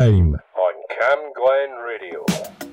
Time. on Cam Glen Radio.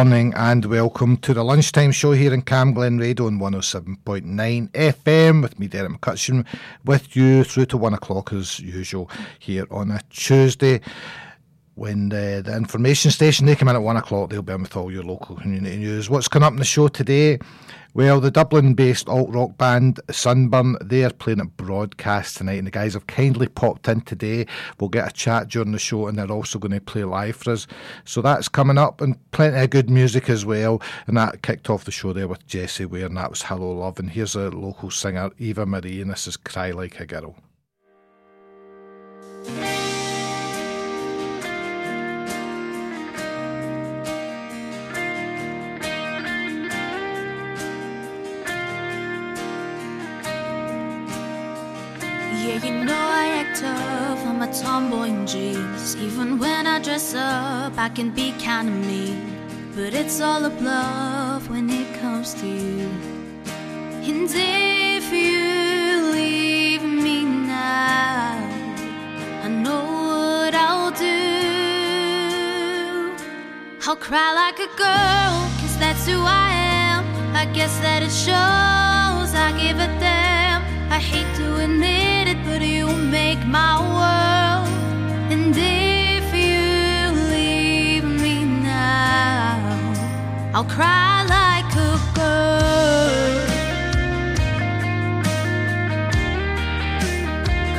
Morning and welcome to the lunchtime show here in Cam Glen Radio on 107.9 FM with me, Derek McCutcheon, with you through to one o'clock as usual here on a Tuesday. When the, information station they come in at one o'clock, they'll be in with all your local community news. What's coming up in the show today? Well, the Dublin-based alt rock band Sunburn they are playing at Broadcast tonight, and the guys have kindly popped in today. We'll get a chat during the show, and they're also going to play live for us. So that's coming up, and plenty of good music as well. And that kicked off the show there with Jessie Ware, and that was Hello Love. And here's a local singer, Eva Marie, and this is Cry Like a Girl. Tomboy and jeans. Even when I dress up, I can be kinda mean. But it's all a bluff when it comes to you. And if you leave me now, I know what I'll do. I'll cry like a girl, cause that's who I am. I guess that it shows I give a damn. I hate to admit it, but you make my world. I'll cry like a girl.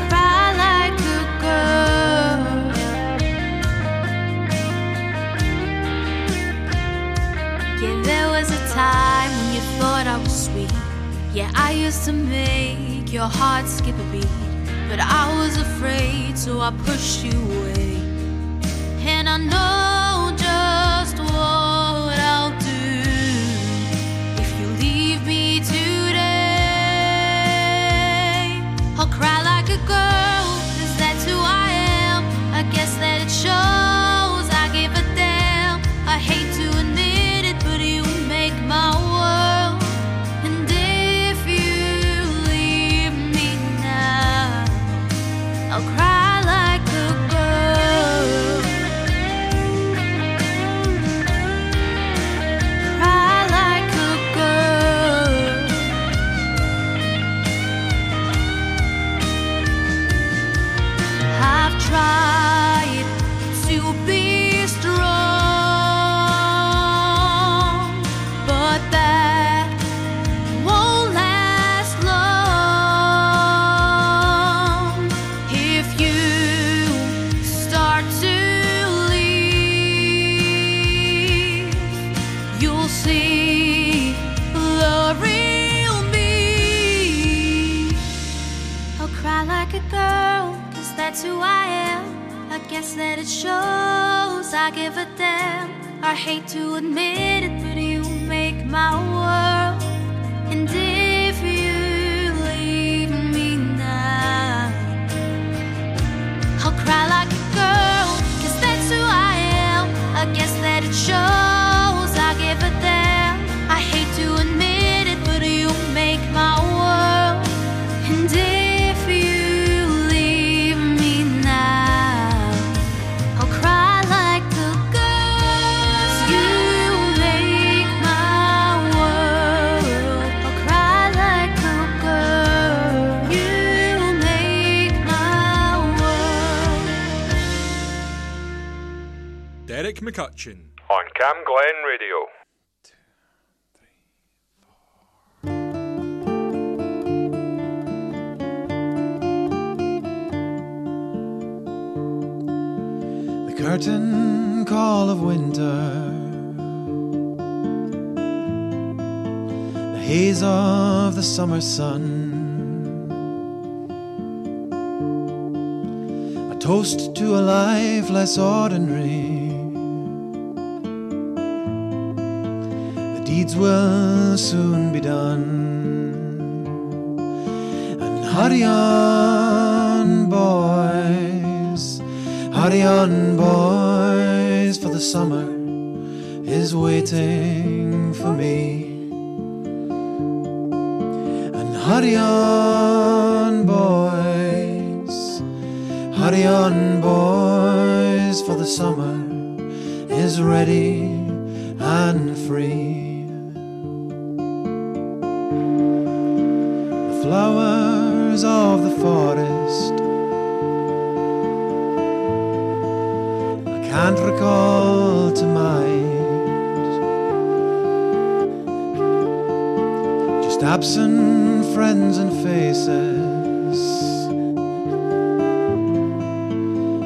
Cry like a girl. Yeah, there was a time when you thought I was sweet. Yeah, I used to make your heart skip a beat. but I was afraid, so I pushed you away. And I know I hate to admit it, but you make my McCutcheon. On Cam Glen Radio. The curtain call of winter, the haze of the summer sun, a toast to a life less ordinary. Deeds will soon be done. And hurry on, boys. Hurry on, boys, for the summer is waiting for me. And hurry on, boys. Hurry on, boys, for the summer is ready and free. Of the forest I can't recall to mind. Just absent friends and faces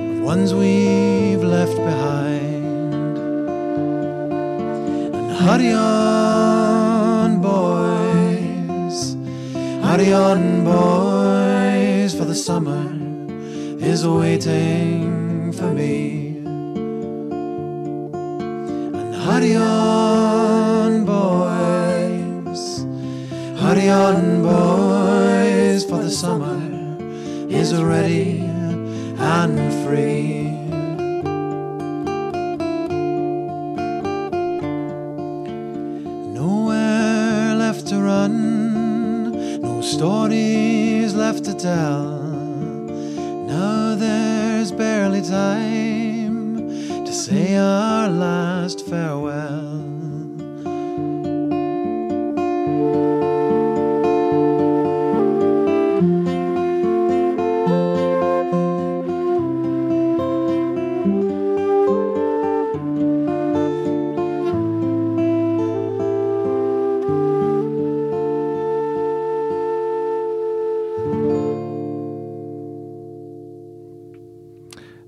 of ones we've left behind. And hurry on, boys, hurry on, boys, the summer is waiting for me. And hurry on, boys. Hurry on, boys, for the summer is ready and free.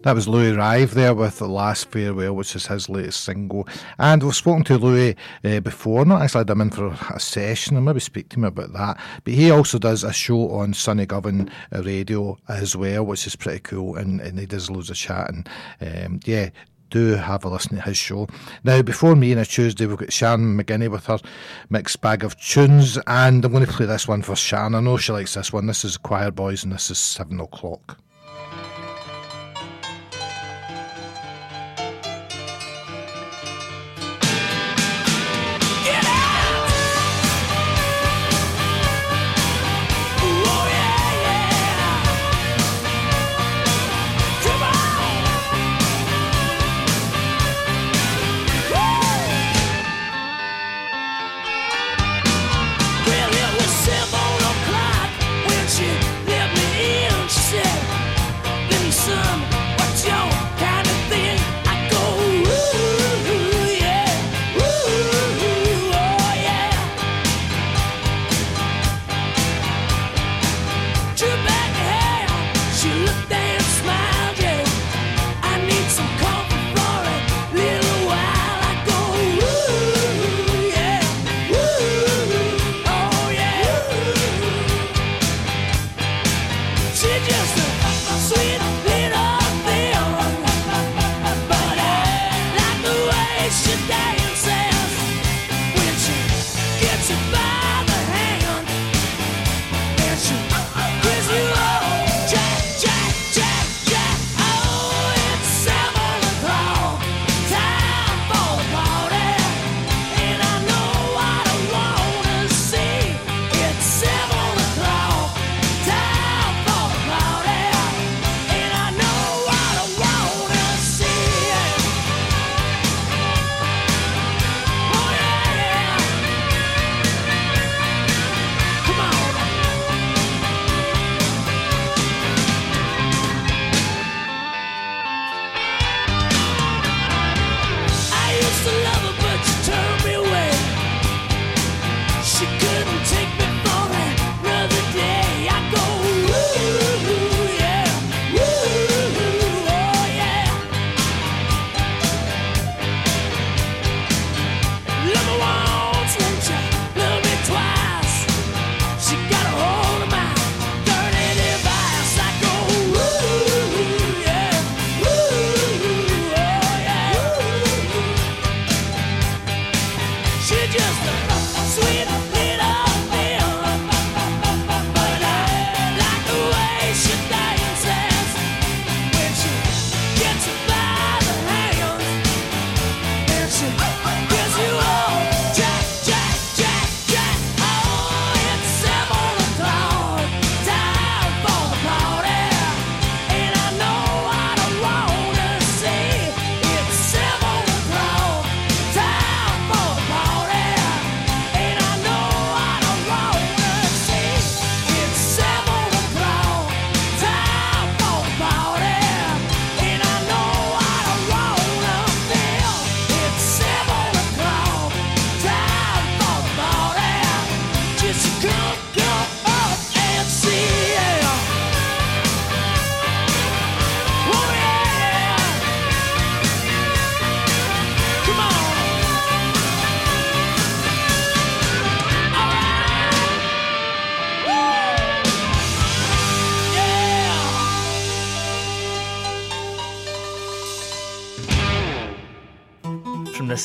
That was Louis Rive there with The Last Farewell, which is his latest single. And we've spoken to Louis uh, before, not actually had him in for a session, and maybe speak to him about that. But he also does a show on Sunny Govan Radio as well, which is pretty cool, and, and he does loads of chatting. Um, yeah, do have a listen to his show. Now, before me on a Tuesday, we've got Shannon McGinney with her mixed bag of tunes, and I'm going to play this one for Shannon. I know she likes this one. This is Choir Boys, and this is 7 o'clock.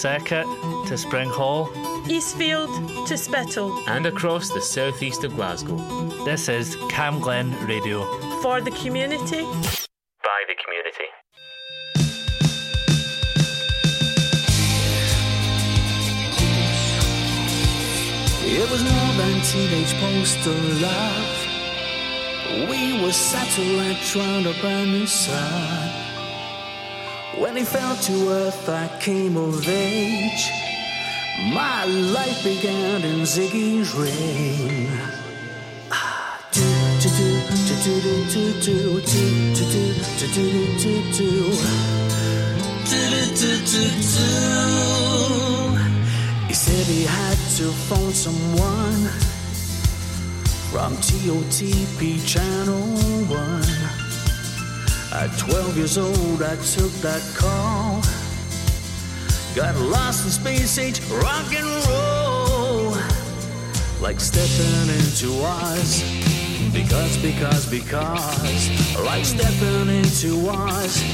Circuit to Spring Hall Eastfield to Spittal and across the southeast of Glasgow. This is Cam Glen Radio. for the community. By the community. It was more than teenage poster love. We were satellite round a brand new sun. When he fell to earth, I came of age, my life began in Ziggy's reign. He said he had to phone someone from TOTP Channel 1. At 12 years old, I took that call. Got lost in space age rock and roll. Like stepping into Oz. Because, because, because. Like stepping into Oz.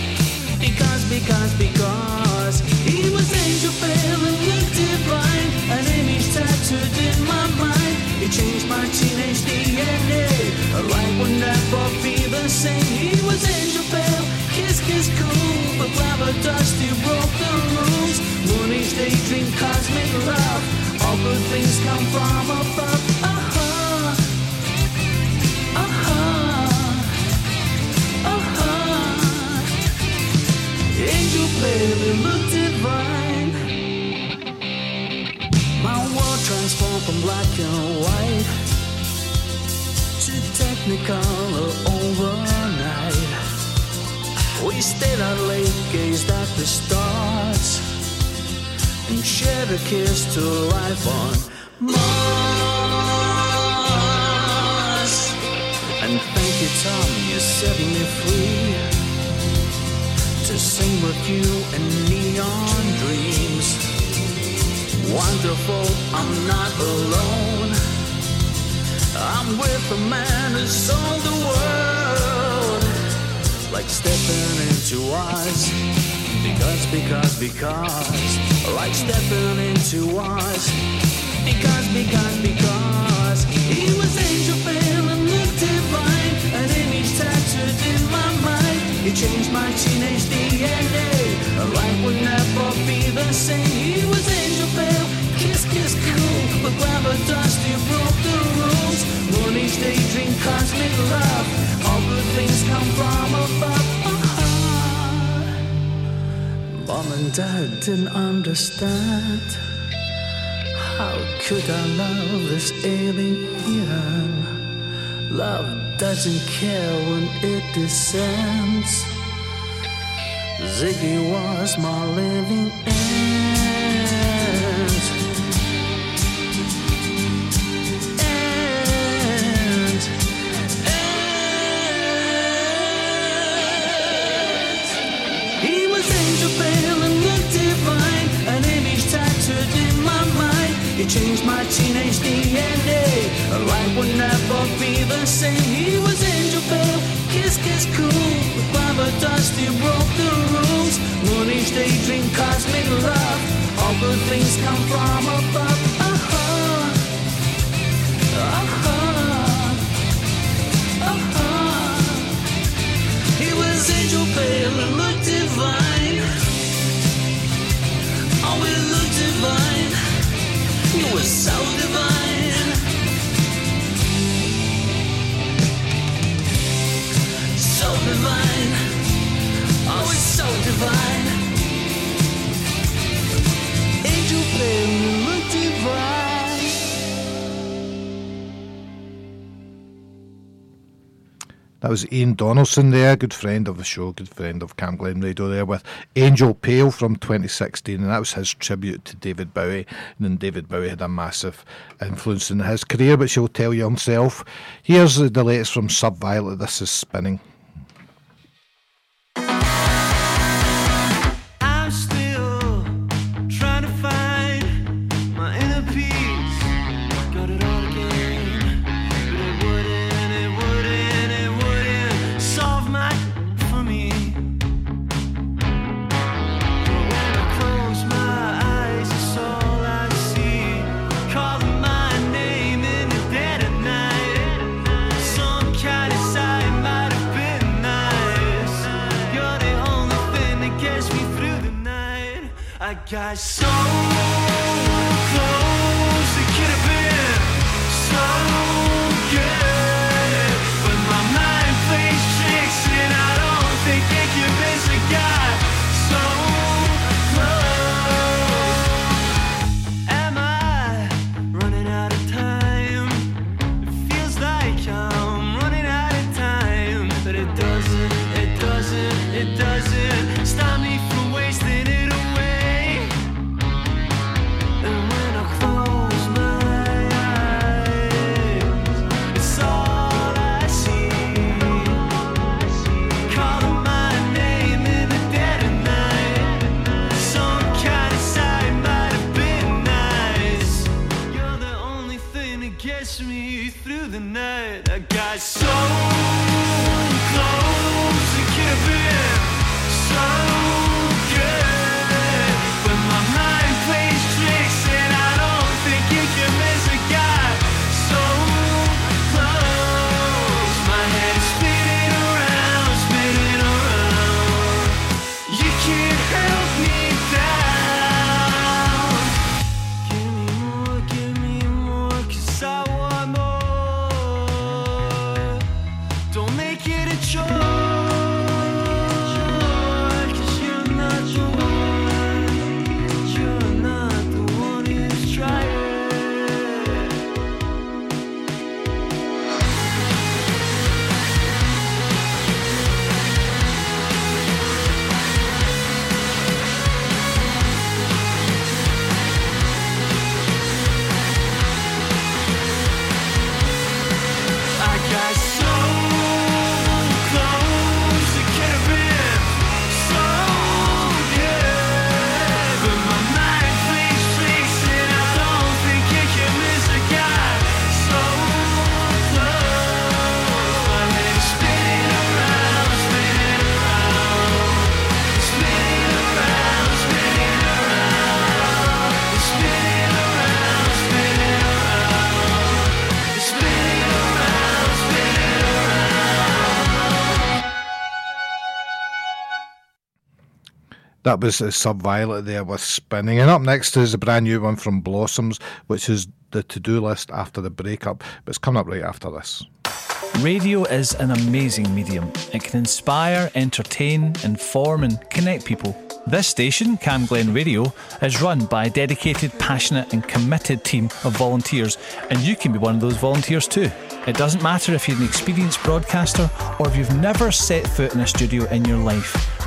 Because, because, because. He was angel pale and divine. An image tattooed in my mind. He changed my teenage DNA. Life would never be the same. He was angel pale, kiss, kiss, cool. But lava dust, he broke the rules. Moonage, daydream, cosmic love. All good things come from above. Uh-huh. Uh-huh. Uh-huh. Angel it looked divine. My world transformed from black and white to technicolor overnight. We stayed out late, gazed at the stars, and shared a kiss to life on Mars. And thank you, Tom, you set me free to sing with you in neon dreams. Wonderful, I'm not alone. I'm with a man who sold the world. Like stepping into Oz. Because, because, because. Like stepping into Oz. Because, because, because. He was angel pale and looked divine. An image tattooed in my mind. He changed my teenage DNA. A life would never be the same. He was angel pale, kiss, kiss, cool. But glamour dust, you broke the rules. Moonage, daydream, cosmic love. All good things come from above. Mom and dad didn't understand. How could I love this alien? Love doesn't care when it descends. Ziggy was my living end. He changed my teenage DNA. Life would never be the same. He was angel pale, kiss, kiss, cool. With lava dust, he broke the rules. Moonage daydream, cosmic love. All good things come from above. Uh-huh. Uh-huh. Uh-huh. He was angel pale and looked divine. Always looked divine. He was so divine. So divine. So divine. Angel pale That was Ian Donaldson there, good friend of the show, good friend of Cam Glen Radio there with Angel Pale from 2016, and that was his tribute to David Bowie. And then David Bowie had a massive influence in his career, which he'll tell you himself. Here's the latest from Subviolet. This is spinning. I got That was uh, Subviolet there with Spinning. And up next is a brand new one from Blossoms, which is the to do list after the breakup, but it's coming up right after this. Radio is an amazing medium. It can inspire, entertain, inform, and connect people. This station, Cam Glen Radio, is run by a dedicated, passionate, and committed team of volunteers, and you can be one of those volunteers too. It doesn't matter if you're an experienced broadcaster or if you've never set foot in a studio in your life.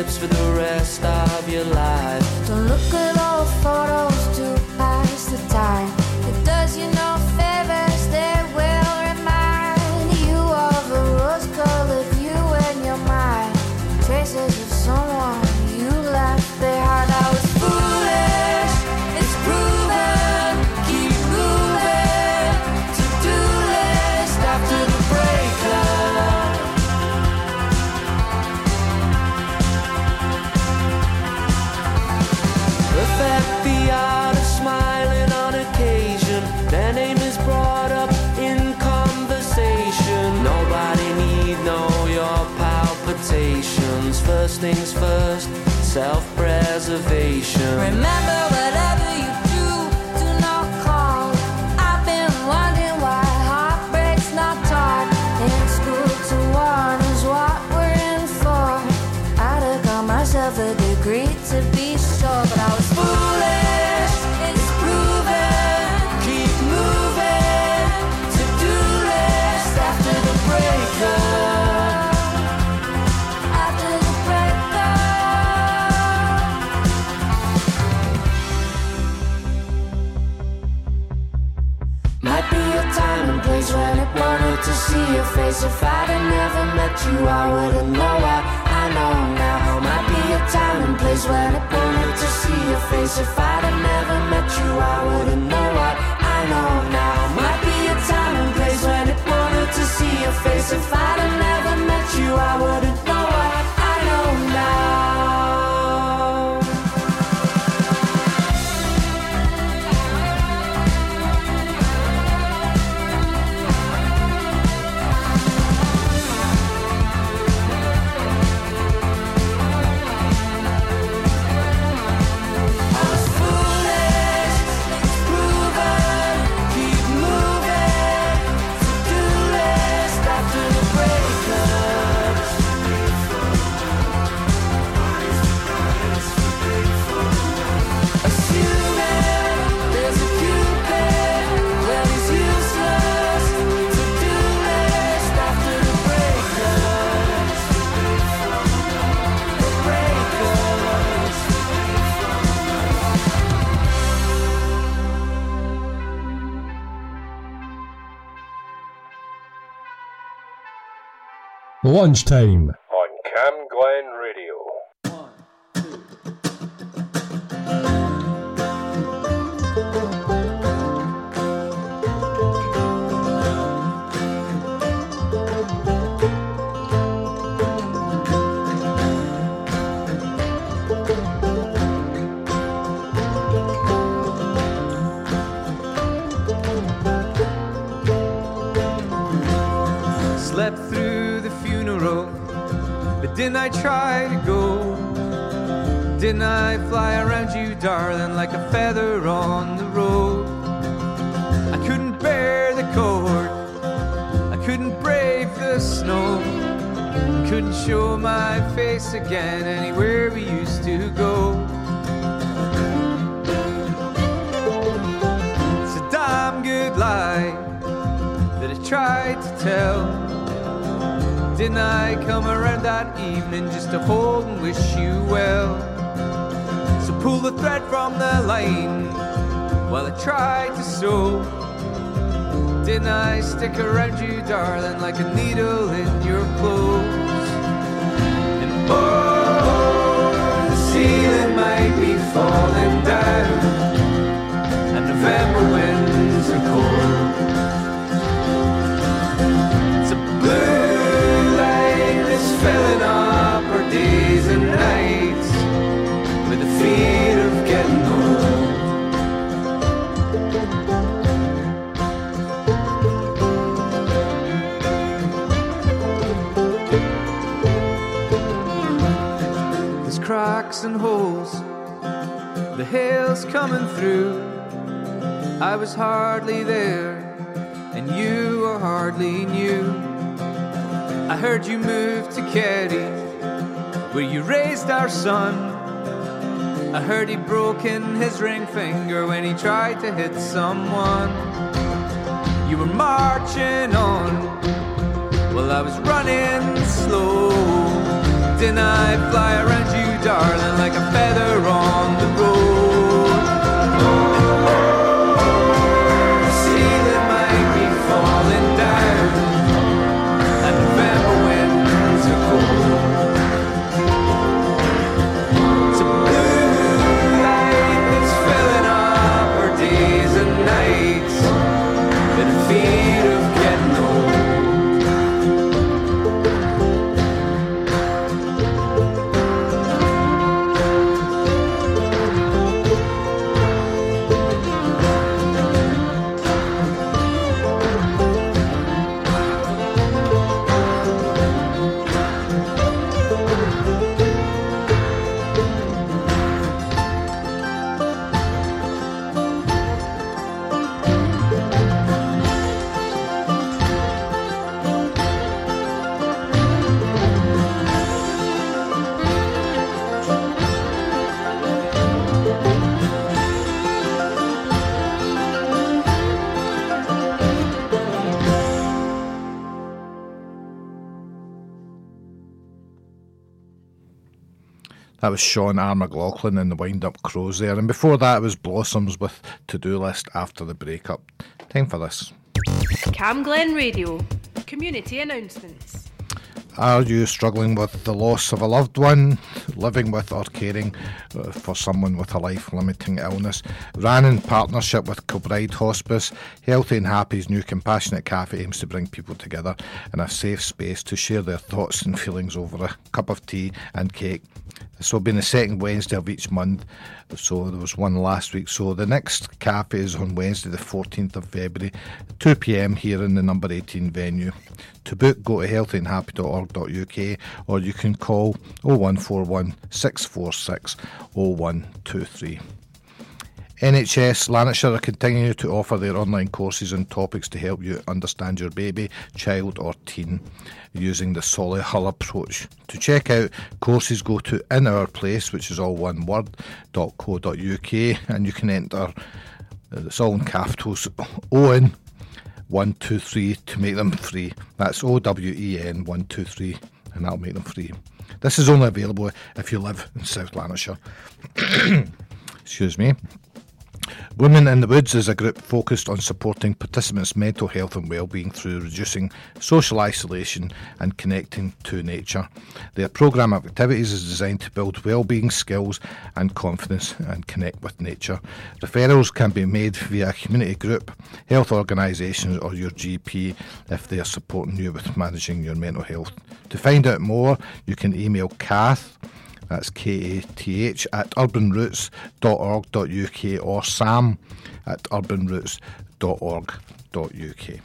fingertips for the rest of your life. If I'd have never met you, I wouldn't know what I know now. Might be a time and place when it wanted to see your face. If I'd have never met you, I wouldn't Lunchtime. Couldn't show my face again anywhere we used to go. It's a damn good lie that I tried to tell. Didn't I come around that evening just to hold and wish you well? So pull the thread from the line while I try to sew. Didn't I stick around you, darling, like a needle in your clothes? Oh, the ceiling might be falling down, and November winds are cold. Cracks and holes, the hail's coming through. I was hardly there, and you are hardly new. I heard you moved to Kerry, where you raised our son. I heard he broke in his ring finger when he tried to hit someone. You were marching on, while I was running slow. Didn't I fly around you, darling, like a feather on the road? That was Sean R. McLaughlin and the Wind Up Crows there. And before that it was Blossoms with To Do List after the breakup. Time for this. Cam Glen Radio. Community announcements. Are you struggling with the loss of a loved one, living with or caring uh, for someone with a life limiting illness? Ran in partnership with Kilbryde Hospice, Healthy and Happy's new compassionate cafe aims to bring people together in a safe space to share their thoughts and feelings over a cup of tea and cake. This will be the second Wednesday of each month. So there was one last week. So the next cafe is on Wednesday, the 14th of February, 2 pm here in the number 18 venue. To book, go to healthyandhappy.org.uk or you can call 0141 646 0123. NHS Lanarkshire are continuing to offer their online courses and topics to help you understand your baby, child, or teen using the Solihull approach. To check out courses, go to In Our Place, which is all one word, .co.uk, and you can enter, uh, it's all capitals, Owen. 123 to make them free. That's O W E N 123, and that'll make them free. This is only available if you live in South Lanarkshire. Excuse me. Women in the Woods is a group focused on supporting participants' mental health and well-being through reducing social isolation and connecting to nature. Their programme of activities is designed to build well-being skills and confidence and connect with nature. Referrals can be made via a community group, health organisations or your GP if they are supporting you with managing your mental health. To find out more, you can email Kath that's K A T H at urbanroots.org.uk or Sam at urbanroots.org.uk.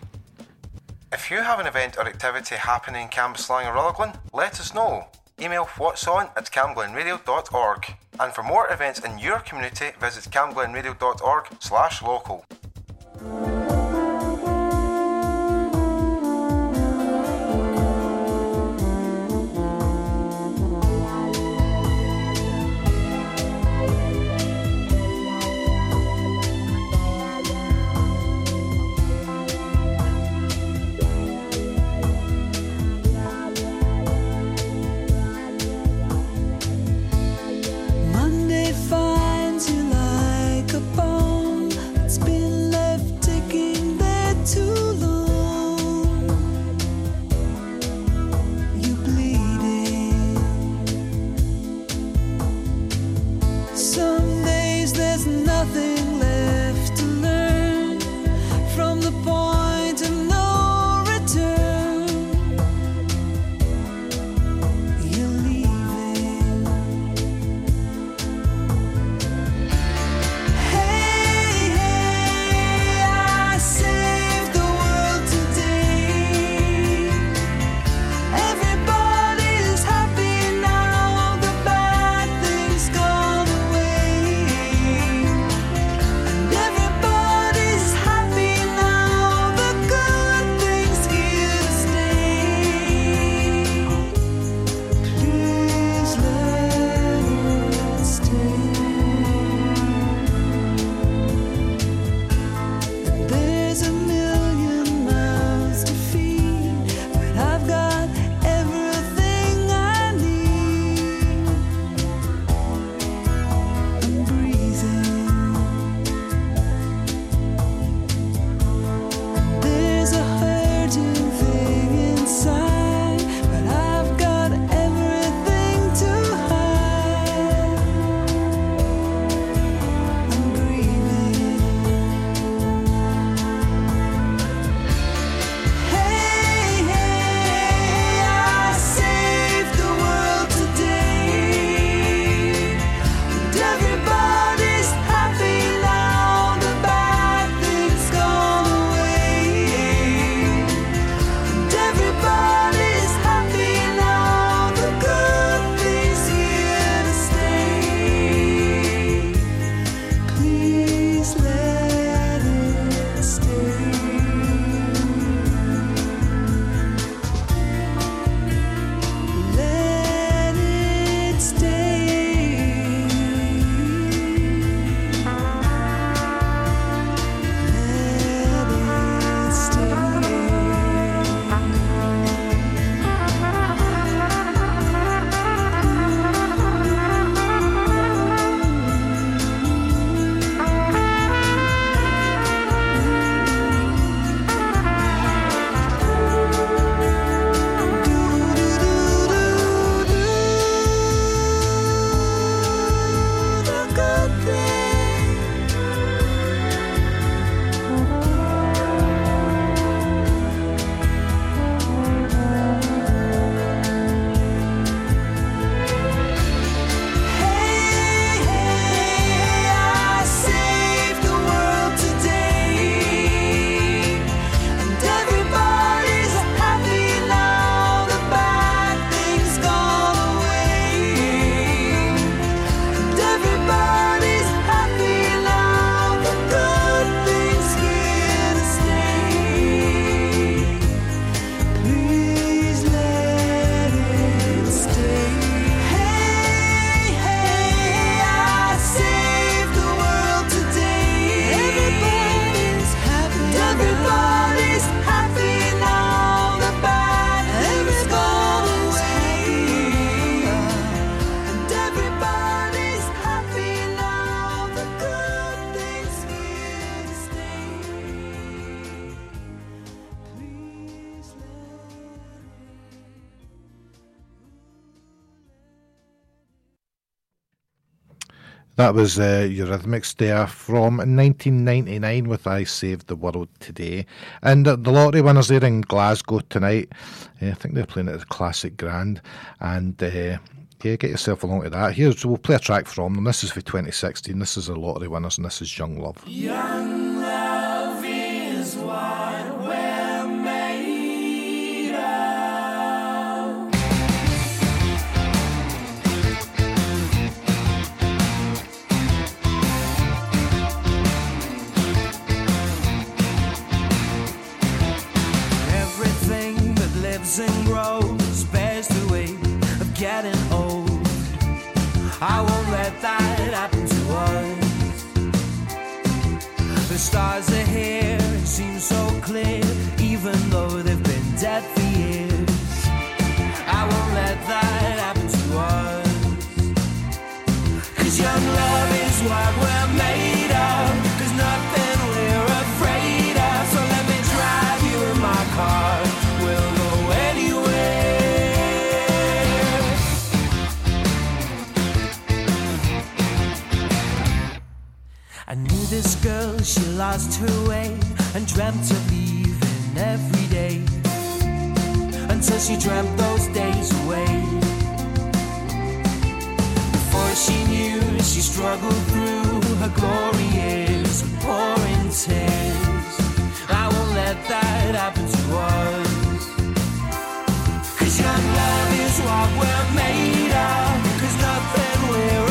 If you have an event or activity happening in Cambuslang or Rutherglen, let us know. Email what's on at camglenradio.org. And for more events in your community, visit camglenradio.org slash local. That was uh, Eurythmics there from 1999 with I Saved the World Today. And the lottery winners there in Glasgow tonight. Uh, I think they're playing at the Classic Grand. And uh, yeah, get yourself along to that. Here's we'll play a track from them. This is for 2016. This is the lottery winners, and this is Young Love. Young stars are here. And seem so clear, lost her way and dreamt of leaving every day. Until she dreamt those days away. Before she knew, she struggled through her glory years with pouring tears. I won't let that happen to us. Cause young love is what we're made of. Cause nothing we're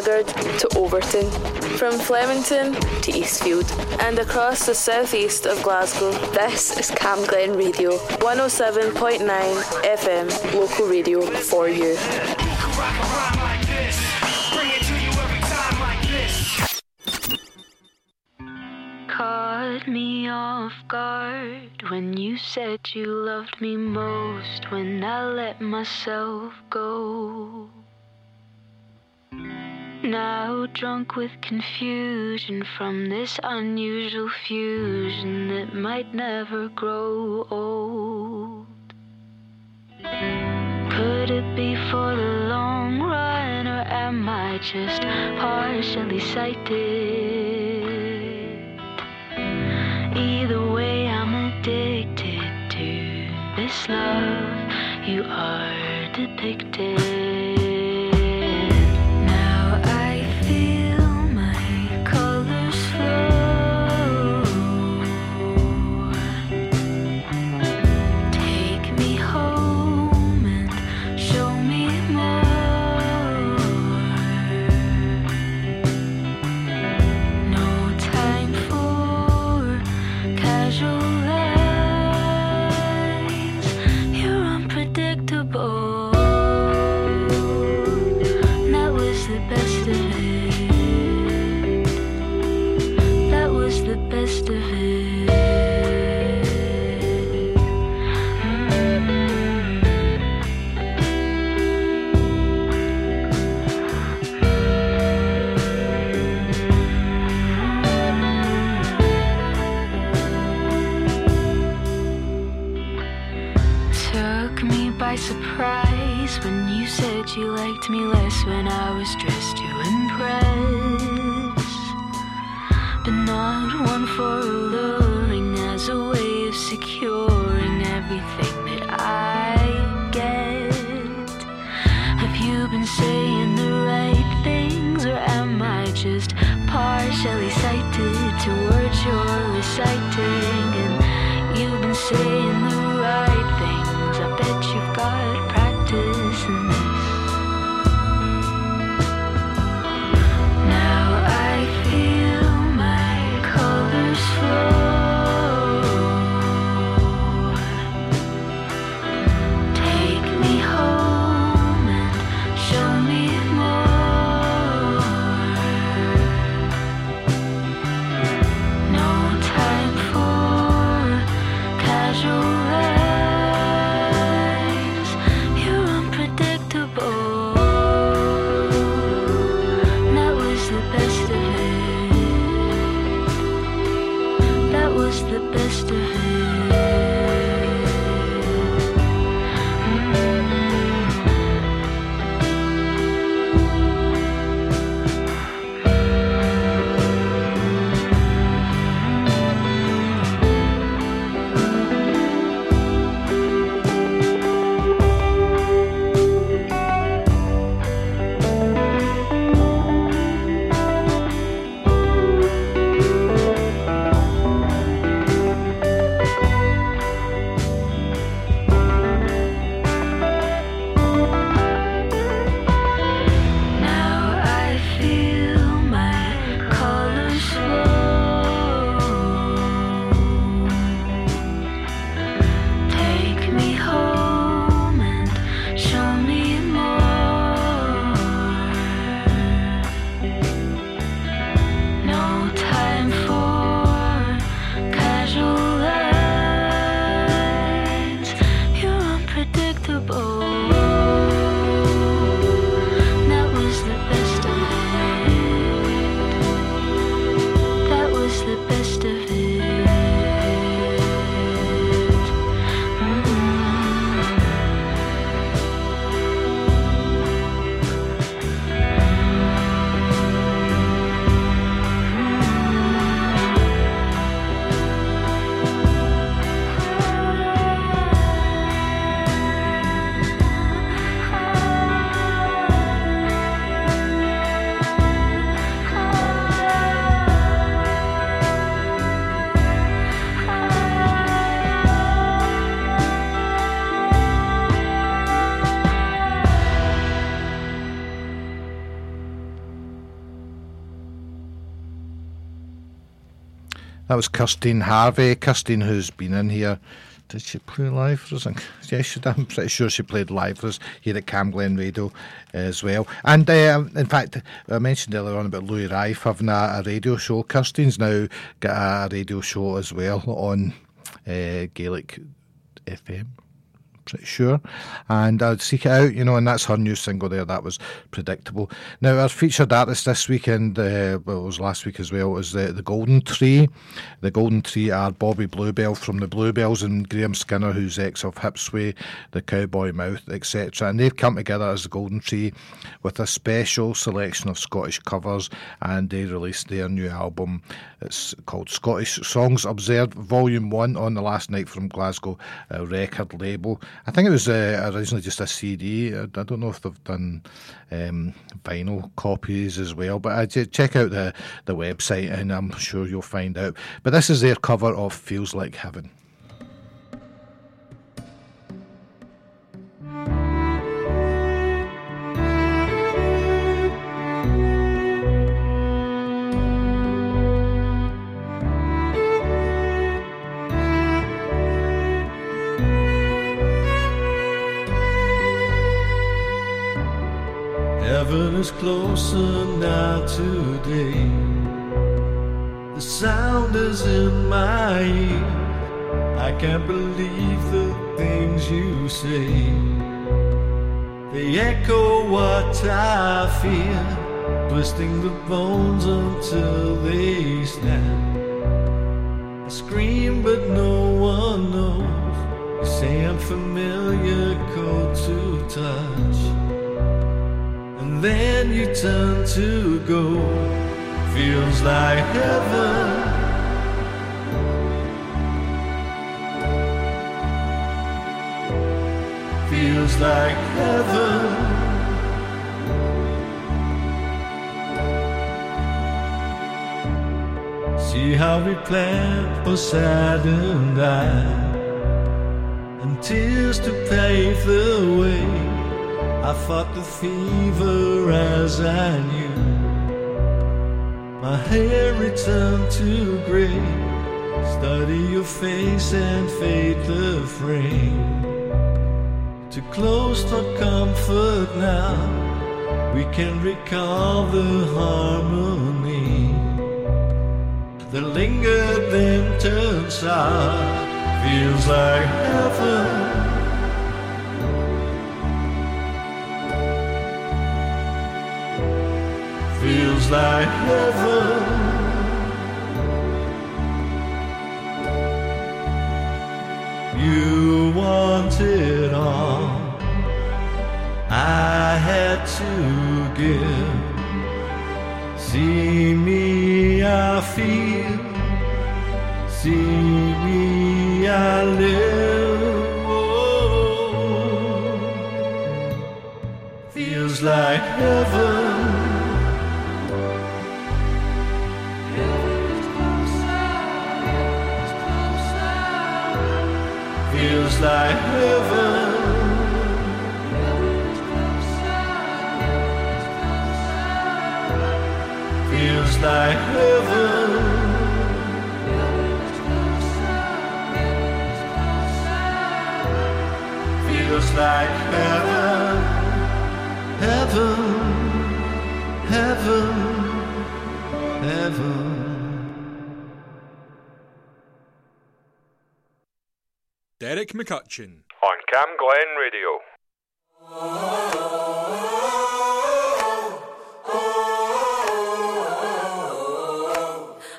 Drumsagard to Overton, from Flemington to Eastfield, and across the southeast of Glasgow, this is Cam Glen Radio, 107.9 FM, local radio for you. Caught me off guard when you said you loved me most when I let myself go. Now drunk with confusion from this unusual fusion that might never grow old. Could it be for the long run, or am I just partially sighted? Either way, I'm addicted to this love you are depicted. By surprise when you said you liked me less when I was dressed to impress. But not one for alluring as a way of securing everything that I get. Have you been saying the right things or am I just partially sighted to words you're reciting? Was Kirstine Harvey. Kirstine, who's been in here. Did she play live for us? Yes. I'm pretty sure she played live for us here at Cam Glen Radio as well. And uh, in fact, I mentioned earlier on about Louis Rife having a, a radio show. Kirstine's now got a radio show as well on uh, Gaelic FM pretty sure. And I'd seek it out, you know, and that's her new single there. That was predictable. Now, our featured artist this weekend, uh, well, it was last week as well, was the, the Golden Tree. The Golden Tree are Bobby Bluebell from the Bluebells and Graham Skinner, who's ex of Hipsway, the Cowboy Mouth, etc. And they've come together as the Golden Tree with a special selection of Scottish covers, and they released their new album. It's called Scottish Songs Observed Volume 1 on the last night from Glasgow uh, record label. I think it was uh, originally just a CD. I, don't know if they've done um, vinyl copies as well, but I ch- check out the, the website and I'm sure you'll find out. But this is their cover of Feels Like. Heaven closer now today. The sound is in my ear. I can't believe the things you say. They echo what I fear, twisting the bones until they snap. I scream, but no one knows. You Say I'm familiar, cold to touch. Then you turn to go. Feels like heaven. Feels like heaven. See how we planned for saddened eye and tears to pave the way. I fought the fever as I knew. My hair returned to gray. Study your face and fade the frame. Too close for comfort now. We can recall the harmony that lingered then turns sour. Feels like heaven. Feels like heaven. You want it all. I had to give. See me, I feel. See me, I live. Oh, feels like heaven. Feels like heaven. Feels like heaven. Feels like heaven. Heaven. Heaven. Heaven. Derek McCutcheon. On Cam Glen Radio.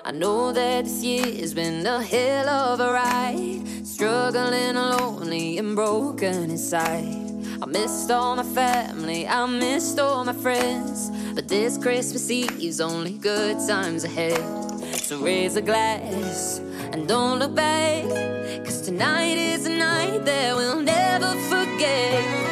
I know that this year's been a hell of a ride. Struggling lonely and broken inside. I missed all my family, I missed all my friends. But this Christmas Eve's only good times ahead. So raise a glass and don't look back. Cause tonight is a night that we'll never forget.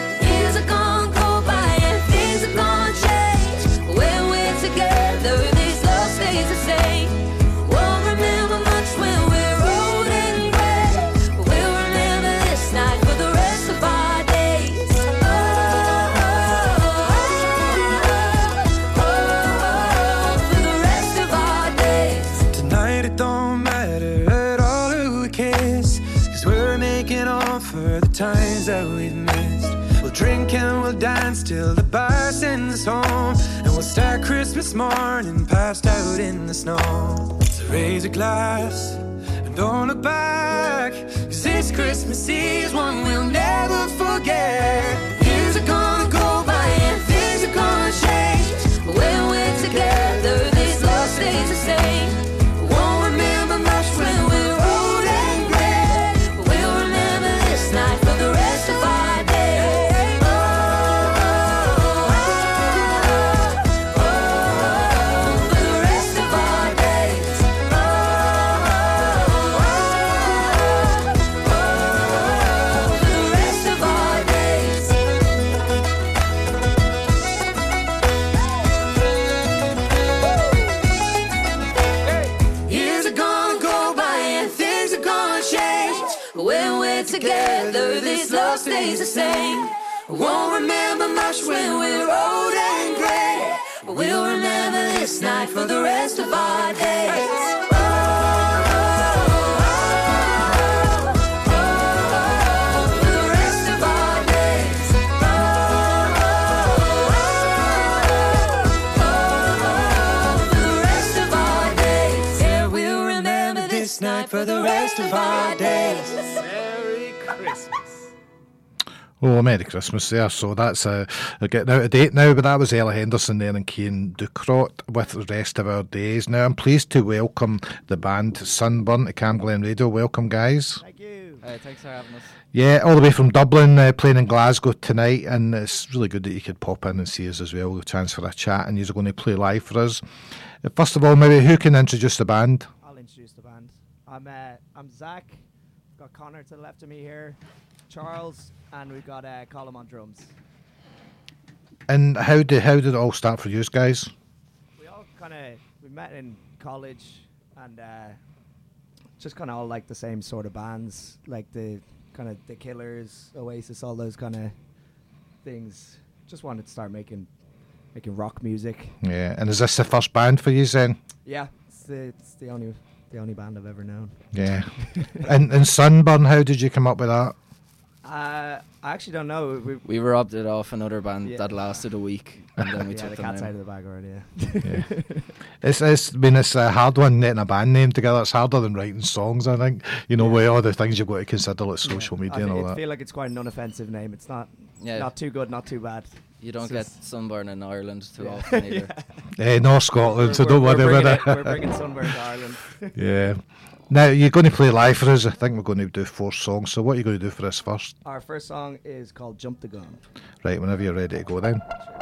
Till the bar sends us home. And we'll start Christmas morning passed out in the snow. So raise a glass and don't look back. Cause this Christmas Eve's one we'll never forget. Years are gonna go by and things are gonna change. But when we're together, this love stays the same. When we're old and gray. We'll remember this night for the rest of our days. For the rest of our days. Oh, Merry Christmas there. So that's uh, getting out of date now, but that was Ella Henderson there and Cian Ducrot with the rest of our days. Now I'm pleased to welcome the band Sunburn to Cam Glen Radio. Welcome, guys. Thank you. Uh, thanks for having us. Yeah, all the way from Dublin, uh, playing in Glasgow tonight, and it's really good that you could pop in and see us as well. A chance for a chat, and you're going to play live for us. Uh, First of all, maybe who can introduce the band? I'll introduce the band. I'm uh, I'm Zach. Got Connor to the left of me here, Charles, and we've got uh, Colin on drums. And how did how did it all start for you guys? We all kind of we met in college, and uh, just kind of all like the same sort of bands, like the kind of the Killers, Oasis, all those kind of things. Just wanted to start making making rock music. Yeah, and is this the first band for you then? Yeah, it's the, it's the only the only band I've ever known. Yeah, and and Sunburn, how did you come up with that? Uh, I actually don't know. We, We robbed it off another band Yeah. that lasted a week, and then we yeah, took the them cat's in. out of the bag already. Yeah. Yeah. It's, it's I mean it's a hard one getting a band name together. It's harder than writing songs, I think. You know, with all the things you've got to consider, like social I media and fe- all I that. feel like it's quite an unoffensive name. It's not Yeah. not too good, not too bad. You don't It's get sunburn in Ireland too Yeah. often either. Eh, North Scotland, so We're- don't worry about it- it. we're bringing sunburn to Ireland. yeah. Now you're going to play live for us. I think we're going to do four songs. So what are you going to do for us first? Our first song is called "Jump the Gun." Right, whenever you're ready to go, then. I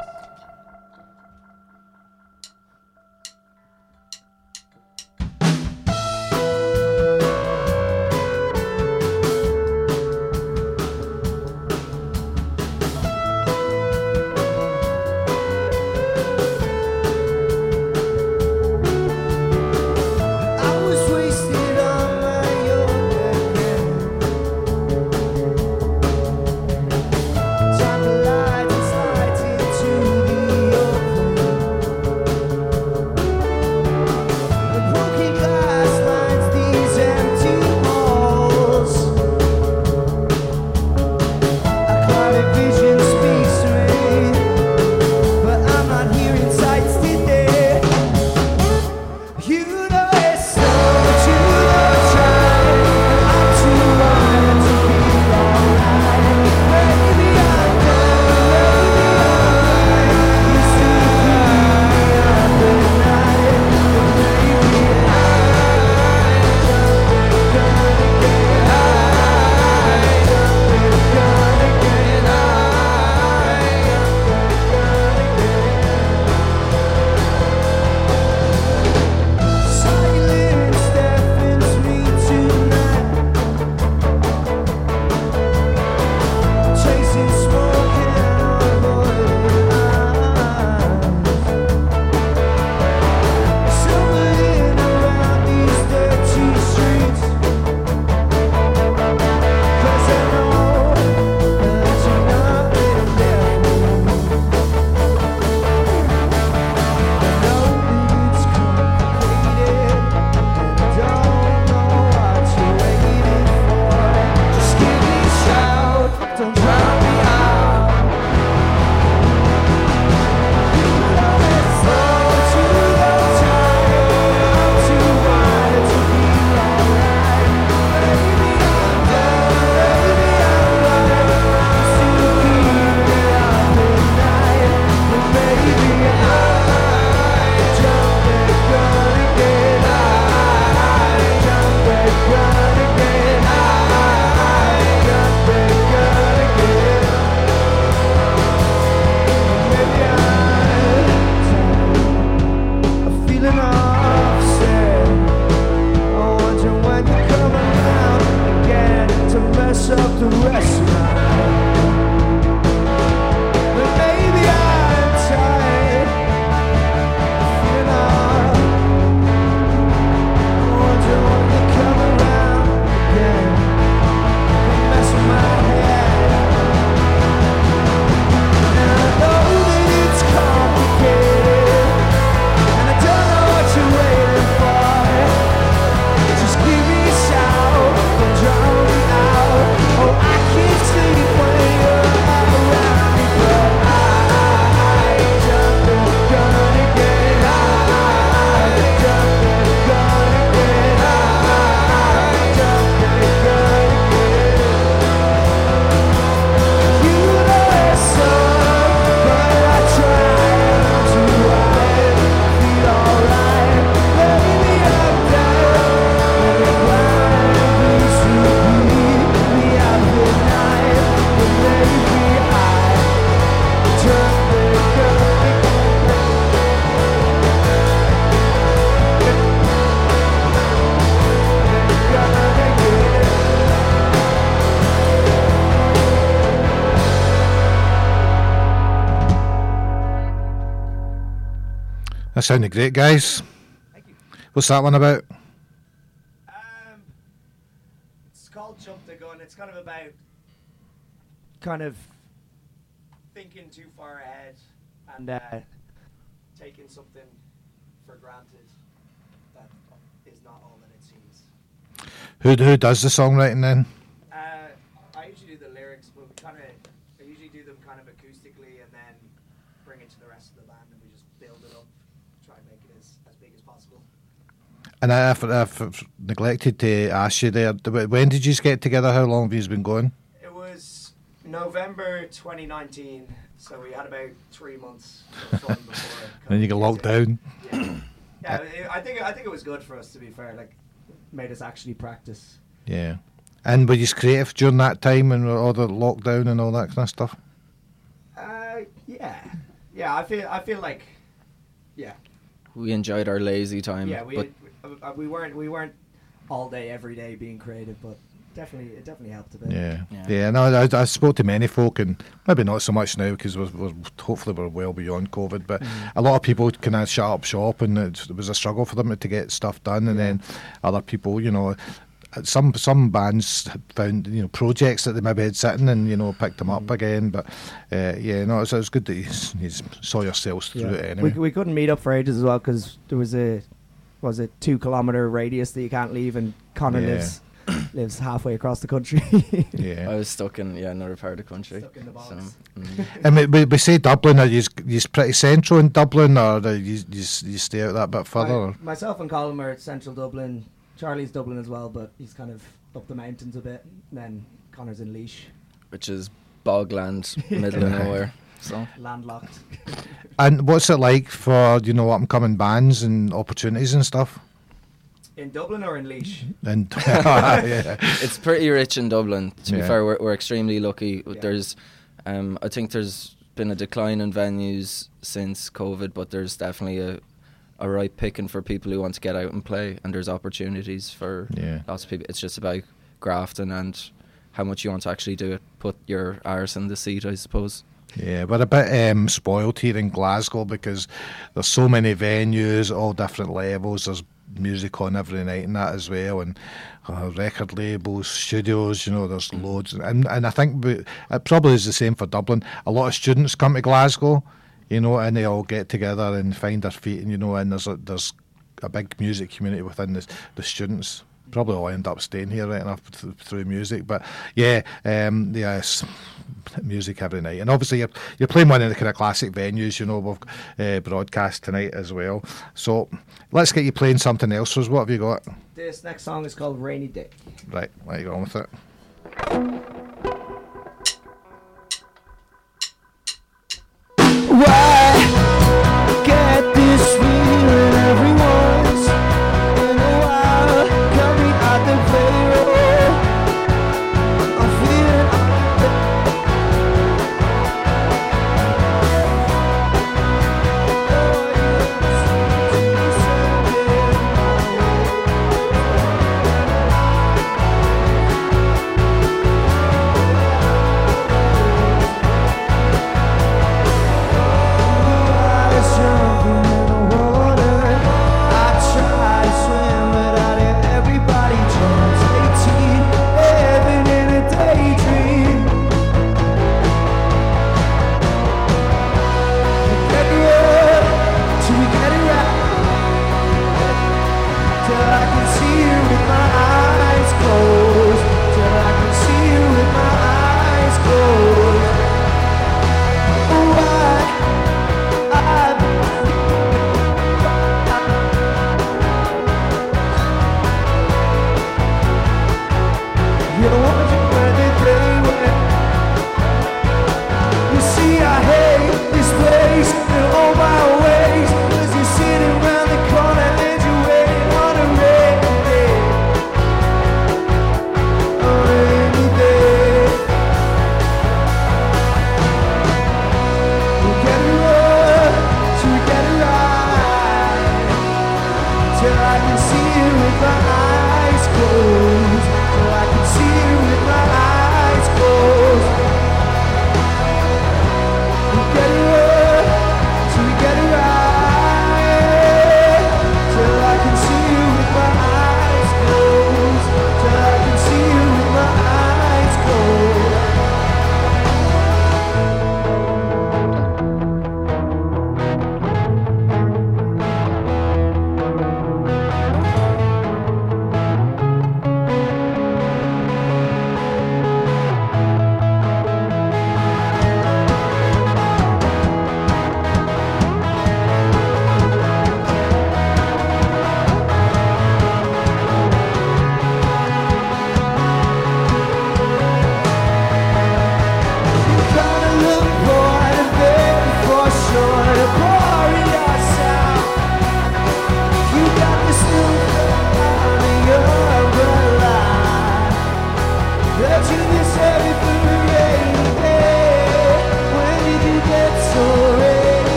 That sounded great, guys. What's that one about? It's called Jump the Gun. It's kind of about kind of thinking too far ahead and uh, taking something for granted that is not all that it seems. Who who does the songwriting then? Uh, I usually do the lyrics, but kind of I usually do them kind of acoustically and then bring it to the rest of the band and we just build it up, try and make it as, as big as possible. And I, I've, I've neglected to ask you there. When did you get together? How long have you been going? It was November 2019, so we had about three months of before. Then you got locked down. Yeah, it- I think I think it was good for us to be fair. Like, made us actually practice. Yeah. And were you creative during that time and all the lockdown and all that kind of stuff? Uh, yeah, yeah. I feel I feel like, yeah, We enjoyed our lazy time. yeah. We but uh, we weren't we weren't all day every day being creative, but definitely it definitely helped a bit. Yeah, yeah. no, I, I spoke to many folk, and maybe not so much now because we're, we're hopefully we're well beyond COVID. But a lot of people kind of shut up shop, and it, was a struggle for them to get stuff done. And then other people, you know, some some bands found you know projects that they maybe had sitting and you know picked them up again. But uh, yeah, no, it's, it's good that you, you saw yourselves through it anyway. We, we couldn't meet up for ages as well because there was a was it two kilometer radius that you can't leave, and Connor Yeah. lives lives halfway across the country. Yeah. I was stuck in yeah another part of the country. Stuck in the box. So, mm. And we, we, we say Dublin. Are you you pretty central in Dublin, or do you, you you stay out that bit further? My- or- myself and Colin are at central Dublin. Charlie's Dublin as well, but he's kind of up the mountains a bit. And then Connor's in Laois, which is bogland, middle of nowhere. So landlocked. And what's it like for you know up and coming bands and opportunities and stuff? in Dublin or in Laois? And yeah. it's pretty rich in Dublin. To be fair, we're, we're extremely lucky. There's, um, I think there's been a decline in venues since COVID, but there's definitely a, a right picking for people who want to get out and play, and there's opportunities for Yeah. lots of people. It's just about grafting and how much you want to actually do it. Put your arse in the seat, I suppose. Yeah, we're a bit um, spoiled here in Glasgow because there's so many venues, all different levels. There's music on every night and that as well, and uh, record labels, studios. You know, there's loads, and and I think we, it probably is the same for Dublin. A lot of students come to Glasgow, you know, and they all get together and find their feet, and you know, and there's a, there's a big music community within the the students. Probably all end up staying here right enough th- through music, but yeah, um, yes, music every night, and obviously you're, you're playing one of the kind of classic venues, you know, we've uh, broadcast tonight as well. So let's get you playing something else. So what have you got? This next song is called Rainy Day. Right, let you go on with it. Why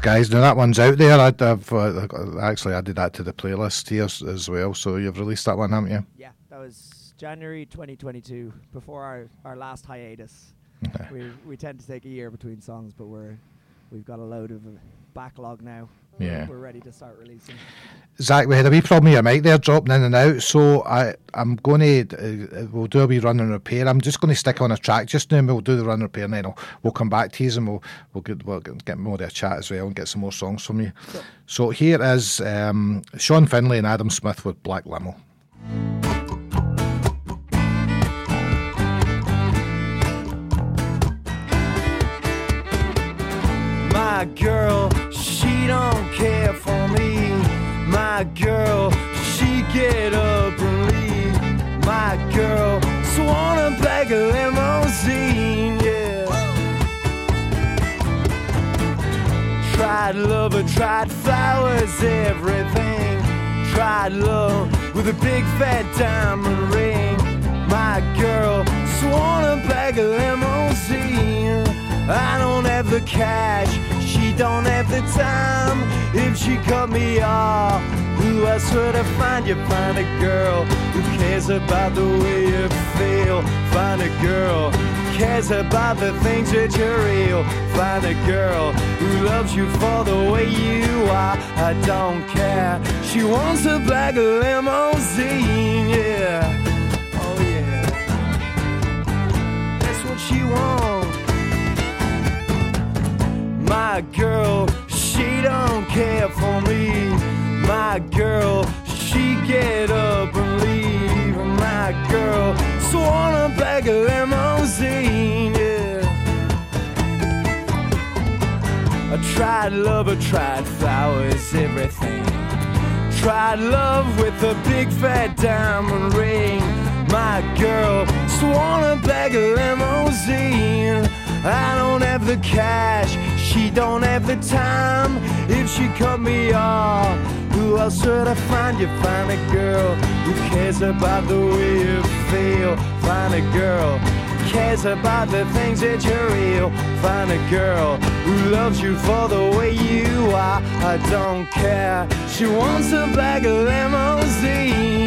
guys. Now that one's out there. I'd have uh, actually added that to the playlist here as well. So you've released that one, haven't you? Yeah, that was January 2022, before our, our last hiatus. we we tend to take a year between songs, but we're we've got a load of backlog now. Yeah. we're ready to start releasing. Zach, we had a wee problem with your mic there, dropping in and out. So I, I'm going to, uh, we'll do a wee run and repair. I'm just going to stick on a track just now, and we'll do the run and repair, and then I'll, we'll come back to you, and we'll we'll get, we'll get get more of a chat as well, and get some more songs from you. So here is um, Sean Finley and Adam Smith with Black Limo. My girl, she don't care for me. My girl, she get up and leave. My girl, swan a bag of limousine, yeah. Tried lover, tried flowers, everything. Tried love with a big fat diamond ring. My girl, swan a bag of limousine. I don't have the cash, she don't have the time. If she cut me off, who else would I find? You find a girl who cares about the way you feel. Find a girl who cares about the things that you're real. Find a girl who loves you for the way you are. I don't care. She wants a black limousine, yeah. Oh yeah. That's what she wants. My girl, she don't care for me. My girl, she get up and leave. My girl, swan a bag of limousine, yeah. I tried love, I tried flowers, everything. Tried love with a big fat diamond ring. My girl, swan a bag of limousine. I don't have the cash, she don't have the time. If she cut me off, who else should I find? You find a girl who cares about the way you feel. Find a girl who cares about the things that you're real. Find a girl who loves you for the way you are. I don't care. She wants a bag of limousine,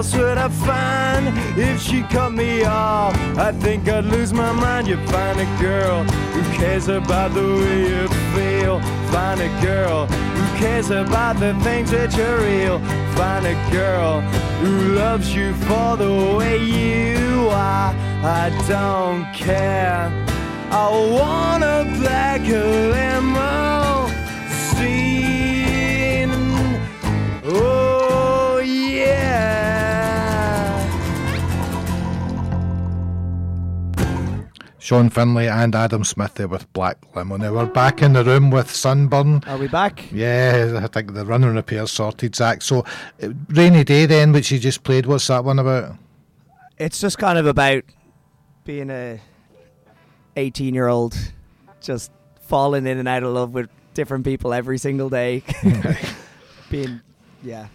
else would I find? If she cut me off, I think I'd lose my mind. You find a girl who cares about the way you feel. Find a girl who cares about the things that you're real. Find a girl who loves you for the way you are. I don't care. I want a black Sean Finley and Adam Smith there with Black Limo. Now we're back in the room with Sunburn. Are we back? Yeah, I think the run and repair sorted, Zach. So, uh, Rainy Day then, which you just played, what's that one about? It's just kind of about being a 18 year old, just falling in and out of love with different people every single day. being, yeah,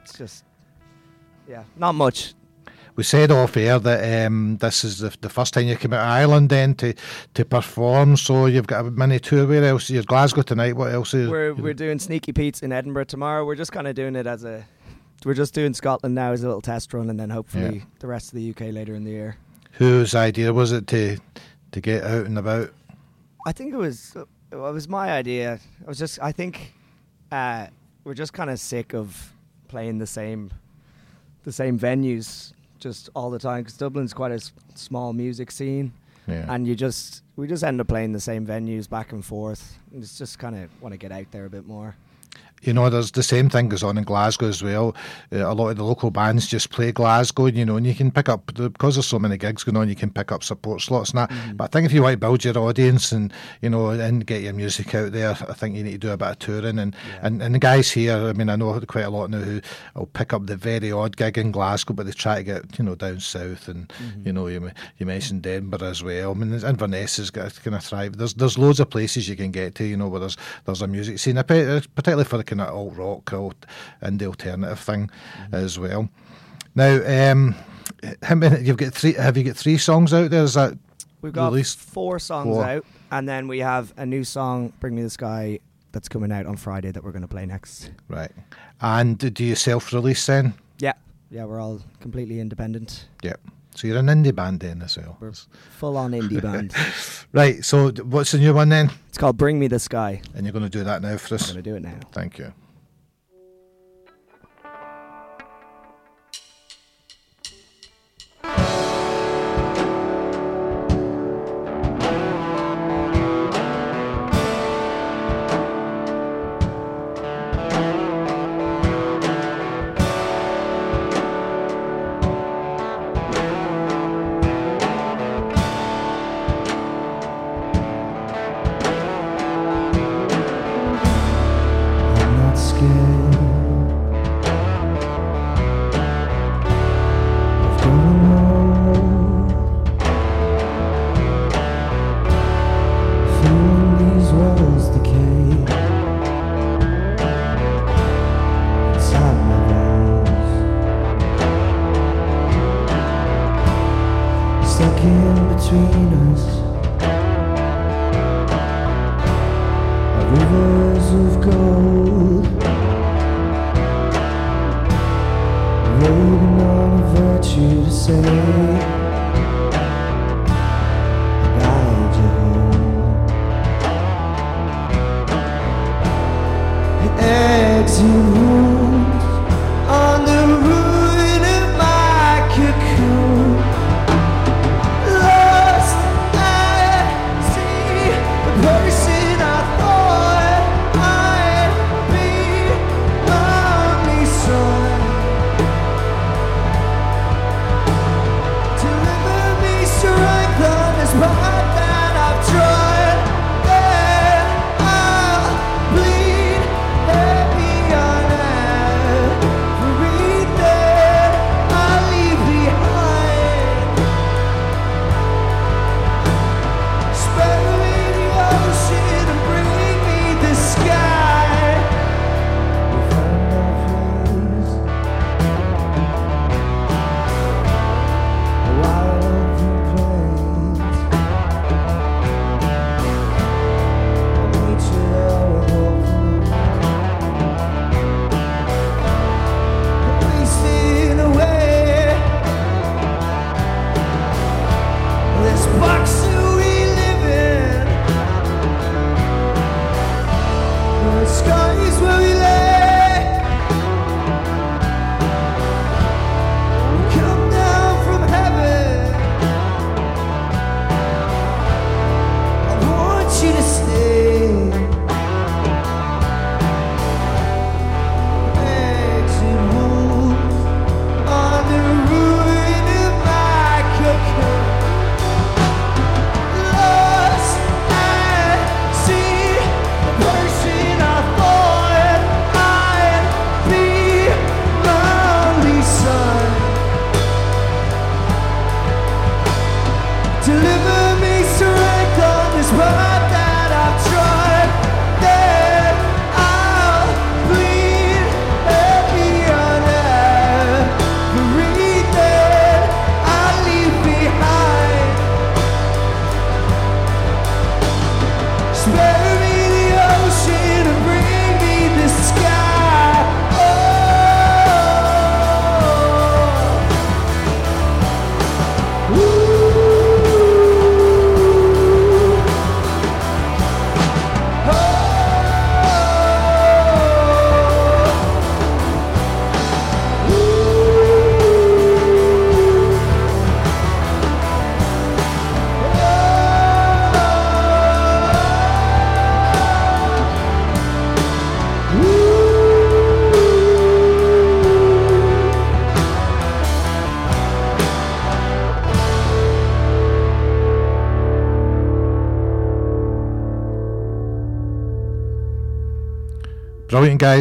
it's just, yeah, not much. We said off air that um, this is the, the first time you came out of Ireland then to, to perform. So you've got a mini tour. Where else? You're Glasgow tonight. What else is We're we're doing Sneaky Pete's in Edinburgh tomorrow. We're just kind of doing it as a, we're just doing Scotland now as a little test run, and then hopefully Yeah. the rest of the UK later in the year. Whose idea was it to to get out and about? I think it was it was my idea. I was just, I think, uh, we're just kind of sick of playing the same, the same venues just all the time because Dublin's quite a s- small music scene, Yeah. and you just, we just end up playing the same venues back and forth. And it's just kind of want to get out there a bit more. You know, there's the same thing goes on in Glasgow as well. Uh, a lot of the local bands just play Glasgow, you know, and you can pick up because there's so many gigs going on. You can pick up support slots and that. Mm-hmm. But I think if you want to build your audience and you know and get your music out there, I think you need to do a bit of touring. And and, and the guys here, I mean, I know quite a lot now who will pick up the very odd gig in Glasgow, but they try to get you know down south and Mm-hmm. you know you you mentioned Edinburgh as well. I mean, Inverness has got kind of thrive. There's there's loads of places you can get to, you know, where there's there's a music scene, particularly for the of alt rock, alt indie alternative thing Mm-hmm. as well. Now, um, how many, you've got three. Have you got three songs out there? Is that We've got released? four songs Four. out, and then we have a new song, "Bring Me the Sky," that's coming out on Friday that we're going to play next. Right. And do you self-release then? Yeah, yeah, we're all completely independent. Yep. So you're an indie band then as well. We're full on indie band. Right. So what's the new one then? It's called "Bring Me the Sky." And you're going to do that now for us. I'm going to do it now. Thank you.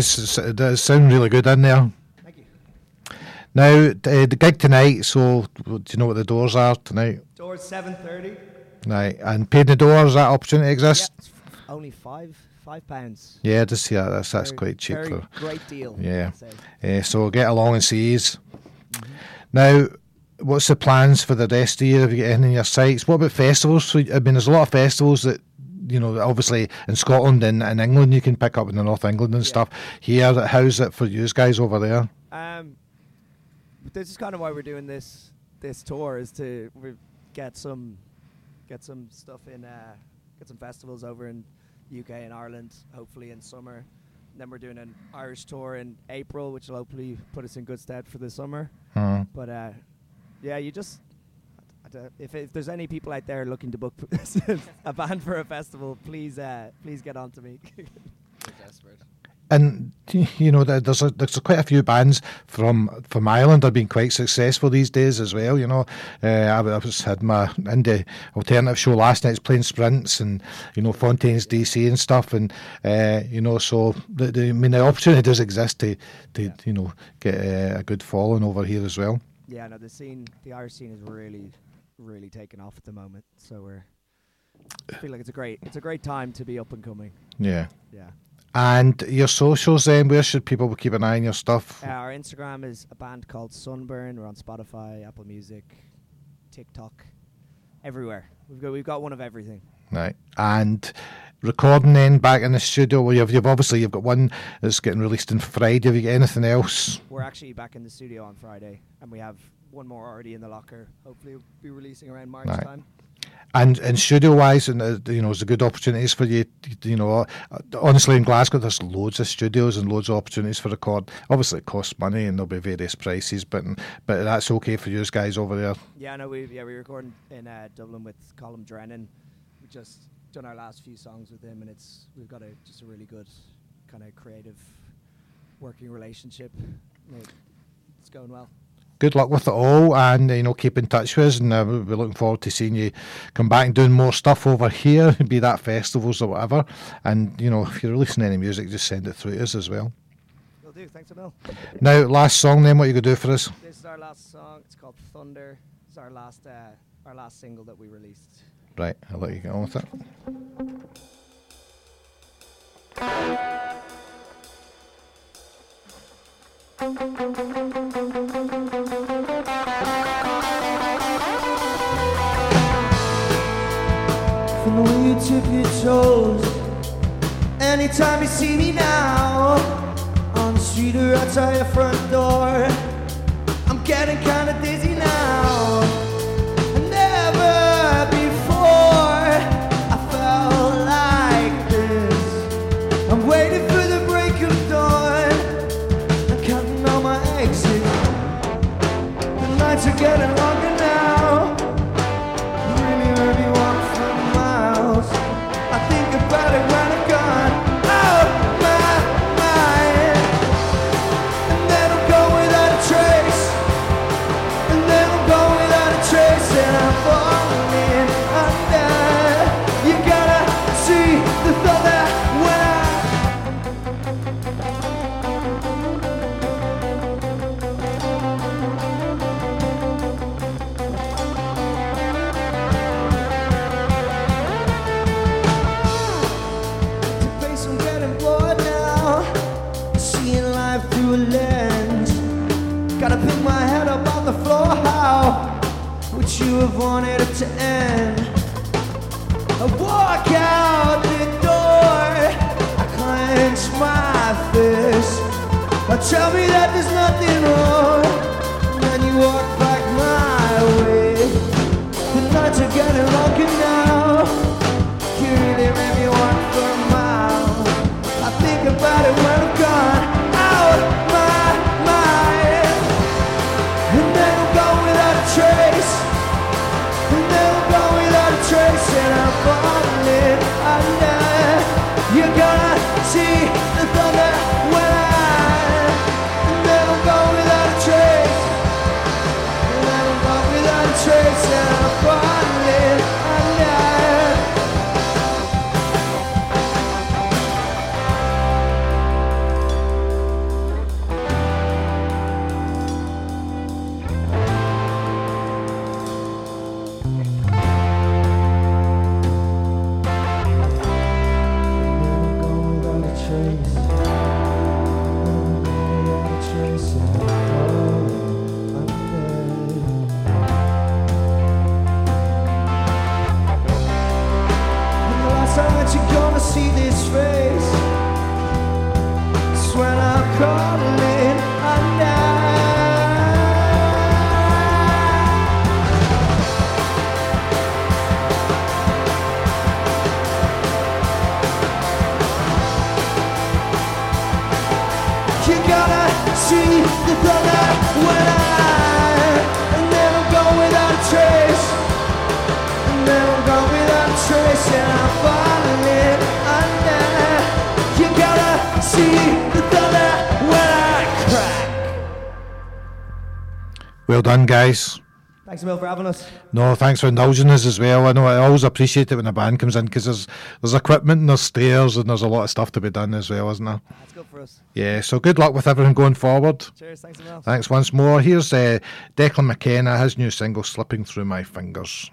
Guys. It does sound really good in there. Thank you. Now, uh, the gig tonight, so do you know what the doors are tonight? Doors seven thirty. Right, and paid the doors, that opportunity exists? Only five five pounds. Yeah, just that. That's, that's Very- quite cheap. very great deal, Yeah. Uh, so get along and see yous. Mm-hmm. Now, what's the plans for the rest of the year? Have you got anything in your sights? What about festivals? I mean, there's a lot of festivals that, you know, obviously in Scotland and in England you can pick up in the North England and stuff. Here, how's it for you guys over there? Um, this is kind of why we're doing this this tour is to get some get some stuff in uh, get some festivals over in UK and Ireland, hopefully in summer. And then we're doing an Irish tour in April, which will hopefully put us in good stead for the summer. Mhm. But uh, yeah, you just Don't- if if there's any people out there looking to book a band for a festival, please uh, please get on to me. And you know, there's a, there's quite a few bands from from Ireland have been quite successful these days as well. You know, uh, I, I was had my indie alternative show last night, it's playing Sprints and you know Fontaines DC and stuff, and uh, you know, so the, the I mean the opportunity does exist to to you know get uh, a good following over here as well. Yeah, no, the scene, the Irish scene is really, really taken off at the moment. So we're, I feel like it's a great, it's a great time to be up and coming. Yeah. Yeah. And your socials then, where should people keep an eye on your stuff? Uh, our Instagram is a band called Sunburn. We're on Spotify, Apple Music, TikTok, everywhere. We've got, we've got one of everything. Right. And recording then back in the studio. Well, you've, you've obviously you've got one that's getting released on Friday. Have you got anything else? We're actually back in the studio on Friday, and we have one more already in the locker. Hopefully, we'll be releasing around March Right. time. And and studio wise, and uh, you know, there's a good opportunities for you. You know, uh, honestly, in Glasgow, there's loads of studios and loads of opportunities for record. Obviously, it costs money, and there'll be various prices, but but that's okay for you guys over there. Yeah, no, we yeah we recorded in uh, Dublin with Colin Drennan. We just done our last few songs with him, and it's we've got a just a really good kind of creative working relationship. It's going well. Good luck with it all, and you know, keep in touch with us. And uh, we're looking forward to seeing you come back and doing more stuff over here, be that festivals or whatever. And you know, if you're releasing any music, just send it through to us as well. Will do. Thanks a mil. Now, last song, then, what you gonna do for us? This is our last song. It's called Thunder. It's our last uh, our last single that we released. Right, I'll let you get on with it. From the way you tip your toes Anytime you see me now On the street or outside your front door I'm getting kinda dizzy The nights you have wanted it to end? I walk out the door. I clench my fist. Now tell me that there's nothing wrong. And then you walk back my way. The nights are getting longer now. You really made me want for a mile. I think about it when I'm gone see see this face. Well done, guys. Thanks, Emil, for having us. No, thanks for indulging us as well. I know I always appreciate it when a band comes in because there's there's equipment and there's stairs and there's a lot of stuff to be done as well, isn't there? That's good for us. Yeah. So good luck with everything going forward. Cheers, thanks, Emil. Thanks once more. Here's uh, Declan McKenna, his new single "Slipping Through My Fingers."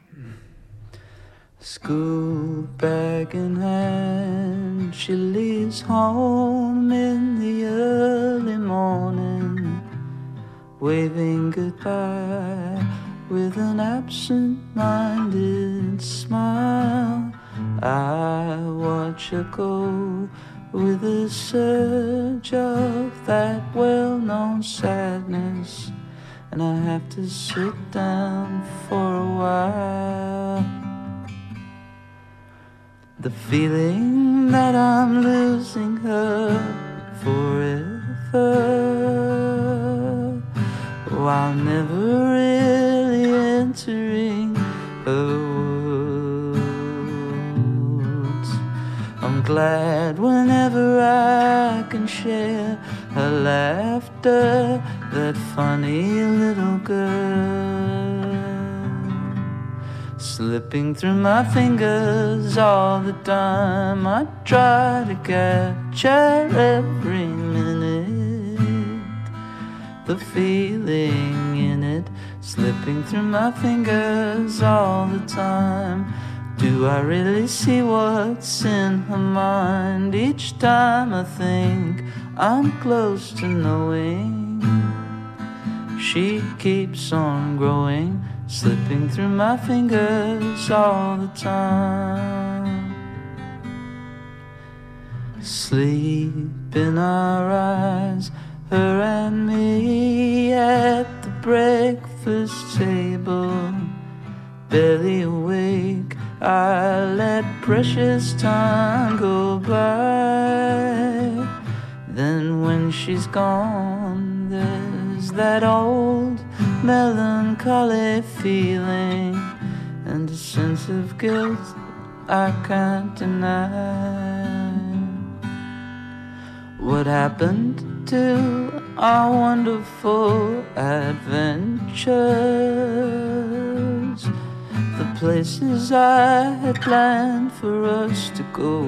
School bag in hand, she leaves home in the early morning, waving goodbye with an absent minded smile. I watch her go with a surge of that well known sadness, and I have to sit down for a while. The feeling that I'm losing her forever while never really entering her words. I'm glad whenever I can share her laughter, that funny little girl slipping through my fingers all the time. I try to capture every minute, the feeling in it, slipping through my fingers all the time. Do I really see what's in her mind each time I think I'm close to knowing? She keeps on growing, slipping through my fingers all the time. Sleep in our eyes, her and me at the breakfast table. Barely awake, I let precious time go by. Then when she's gone, there's that old melancholy feeling and a sense of guilt I can't deny. What happened to our wonderful adventures? The places I had planned for us to go.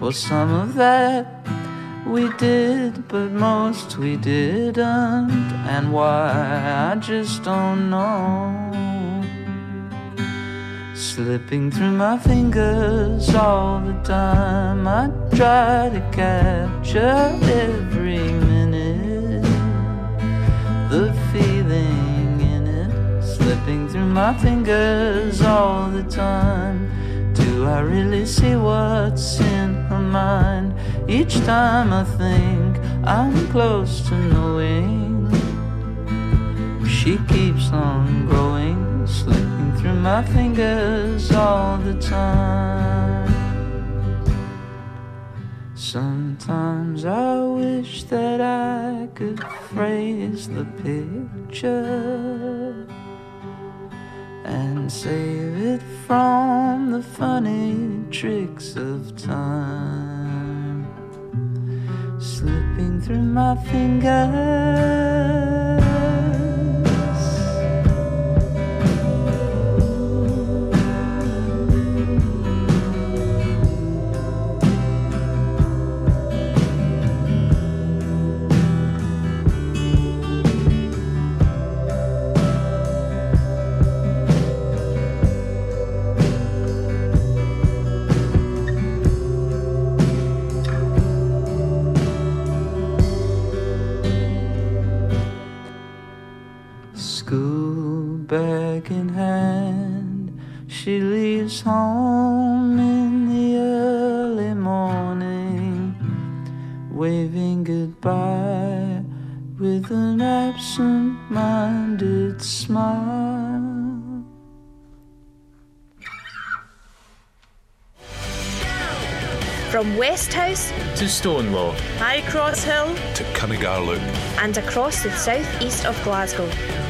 Well, some of that we did, but most we didn't. And why, I just don't know. Slipping through my fingers all the time. I try to capture every minute. The feeling in it, slipping through my fingers all the time. Do I really see what's in her mind? Each time I think I'm close to knowing, she keeps on growing, slipping through my fingers all the time. Sometimes I wish that I could phrase the picture and save it from the funny tricks of time slipping through my fingers. stick in hand. She leaves home in the early morning, waving goodbye with an absent minded smile. From Westhouse to Stonelaw, High Cross Hill to Cunningar Loop, and across the southeast of Glasgow.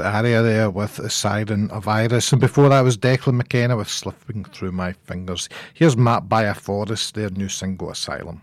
Area there with a Siren of Iris. And before that was Declan McKenna with Slipping Through My Fingers. Here's Matt by a Forest, their new single Asylum.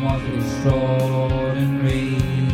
The extraordinary.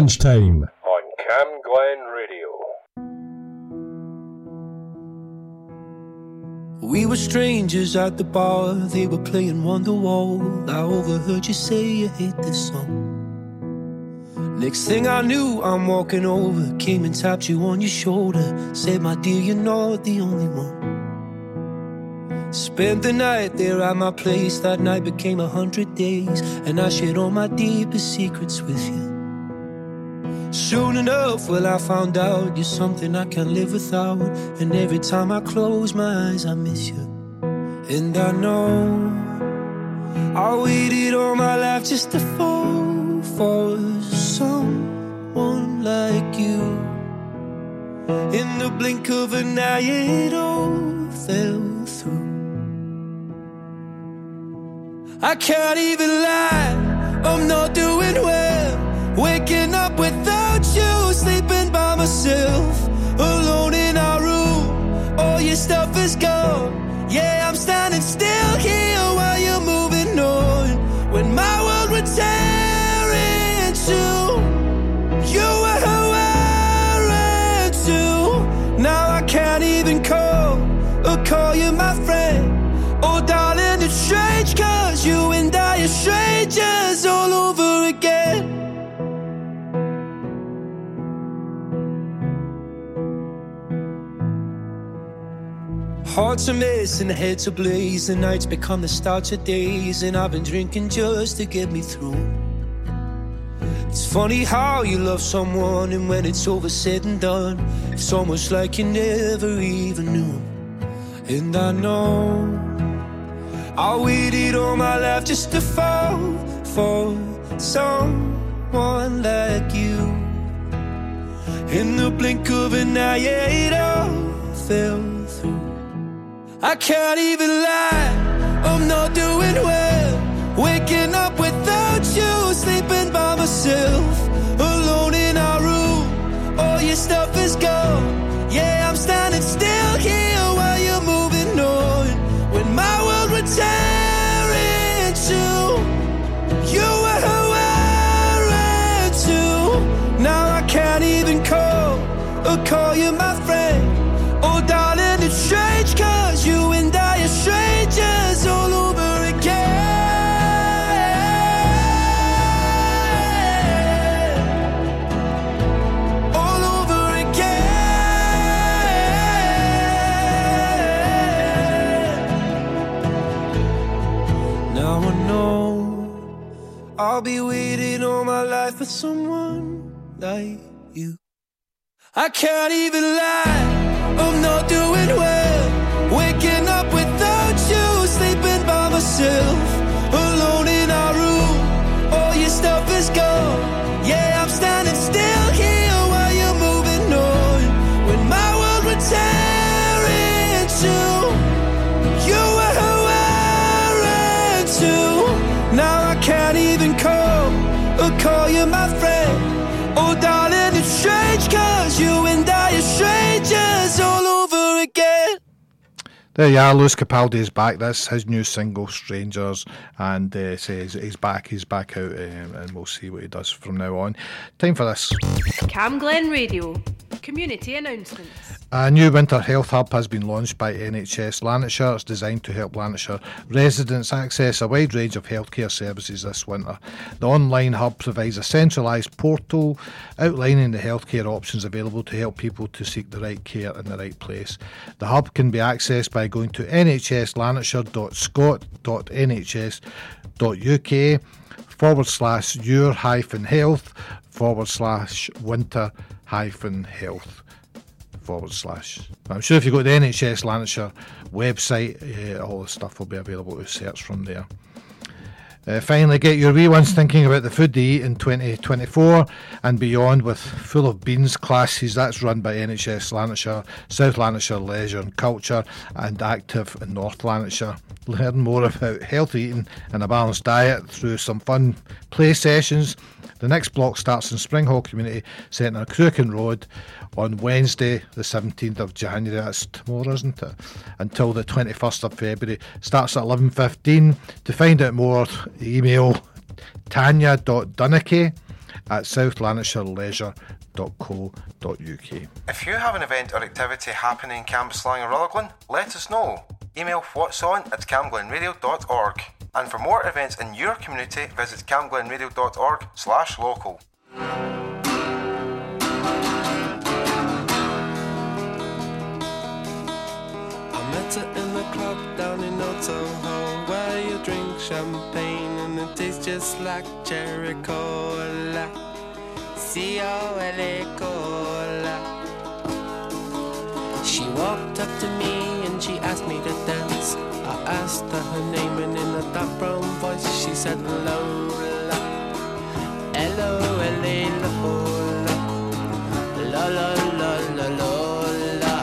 Lunchtime. On Cam Glen Radio. We were strangers at the bar, they were playing Wonderwall. I overheard you say you hate this song. Next thing I knew, I'm walking over, came and tapped you on your shoulder. Said, My dear, you're not the only one. Spent the night there at my place, that night became a hundred days, and I shared all my deepest secrets with you. Soon enough, well, I found out you're something I can't live without. And every time I close my eyes, I miss you. And I know I waited all my life just to fall for someone like you. In the blink of an eye, it all fell through. I can't even lie, I'm not doing well. Waking up without you, sleeping by myself, alone in our room. All your stuff is gone. Yeah, Hearts are missing, heads are blaze, and nights become the start of days. And I've been drinking just to get me through. It's funny how you love someone, and when it's over, said and done, it's almost like you never even knew. And I know I waited all my life just to fall for someone like you. In the blink of an eye, yeah, it all fell. I can't even lie, I'm not doing well. Waking up without you, sleeping by myself, alone in our room. All your stuff is gone. I can't even lie, I'm not doing well. Waking up without you, sleeping by myself, There you are, Lewis Capaldi is back. That's his new single, Strangers, and uh, says he's back. He's back out, um, and we'll see what he does from now on. Time for this. Camglen Radio. Community announcements. A new winter health hub has been launched by NHS Lanarkshire. It's designed to help Lanarkshire residents access a wide range of healthcare services this winter. The online hub provides a centralised portal outlining the healthcare options available to help people to seek the right care in the right place. The hub can be accessed by going to nhslanarkshire.scot.nhs.uk forward slash your hyphen health forward slash winter hyphen health forward slash. I'm sure if you go to the NHS Lanarkshire website, uh, all the stuff will be available to search from there. Uh, finally, get your wee ones thinking about the food they eat in 2024 and beyond with Full of Beans classes. That's run by NHS Lanarkshire, South Lanarkshire Leisure and Culture, and Active in North Lanarkshire. Learn more about healthy eating and a balanced diet through some fun play sessions. The next block starts in Springhall Community Centre, Crooken Road, on Wednesday, the 17th of January. That's tomorrow, isn't it? Until the 21st of February. Starts at 11.15. To find out more, email tanya.dunnicky at southlanarkshireleisure.co.uk. If you have an event or activity happening in Cambuslang or Rutherglen, let us know. Email what's on at camglenradio.org. And for more events in your community, visit camglenradio.org slash local. I met her in the club down in Old Where you drink champagne and it tastes just like cherry cola. C-O-L-A cola. She walked up to me and she asked me to dance. I asked her her name and brown voice she said Lola. L-O-L-A Lola. La la la la Lola.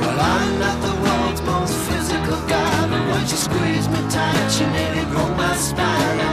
Well, I'm not the world's most physical guy, but when she squeezed me tight, she nearly broke my spine.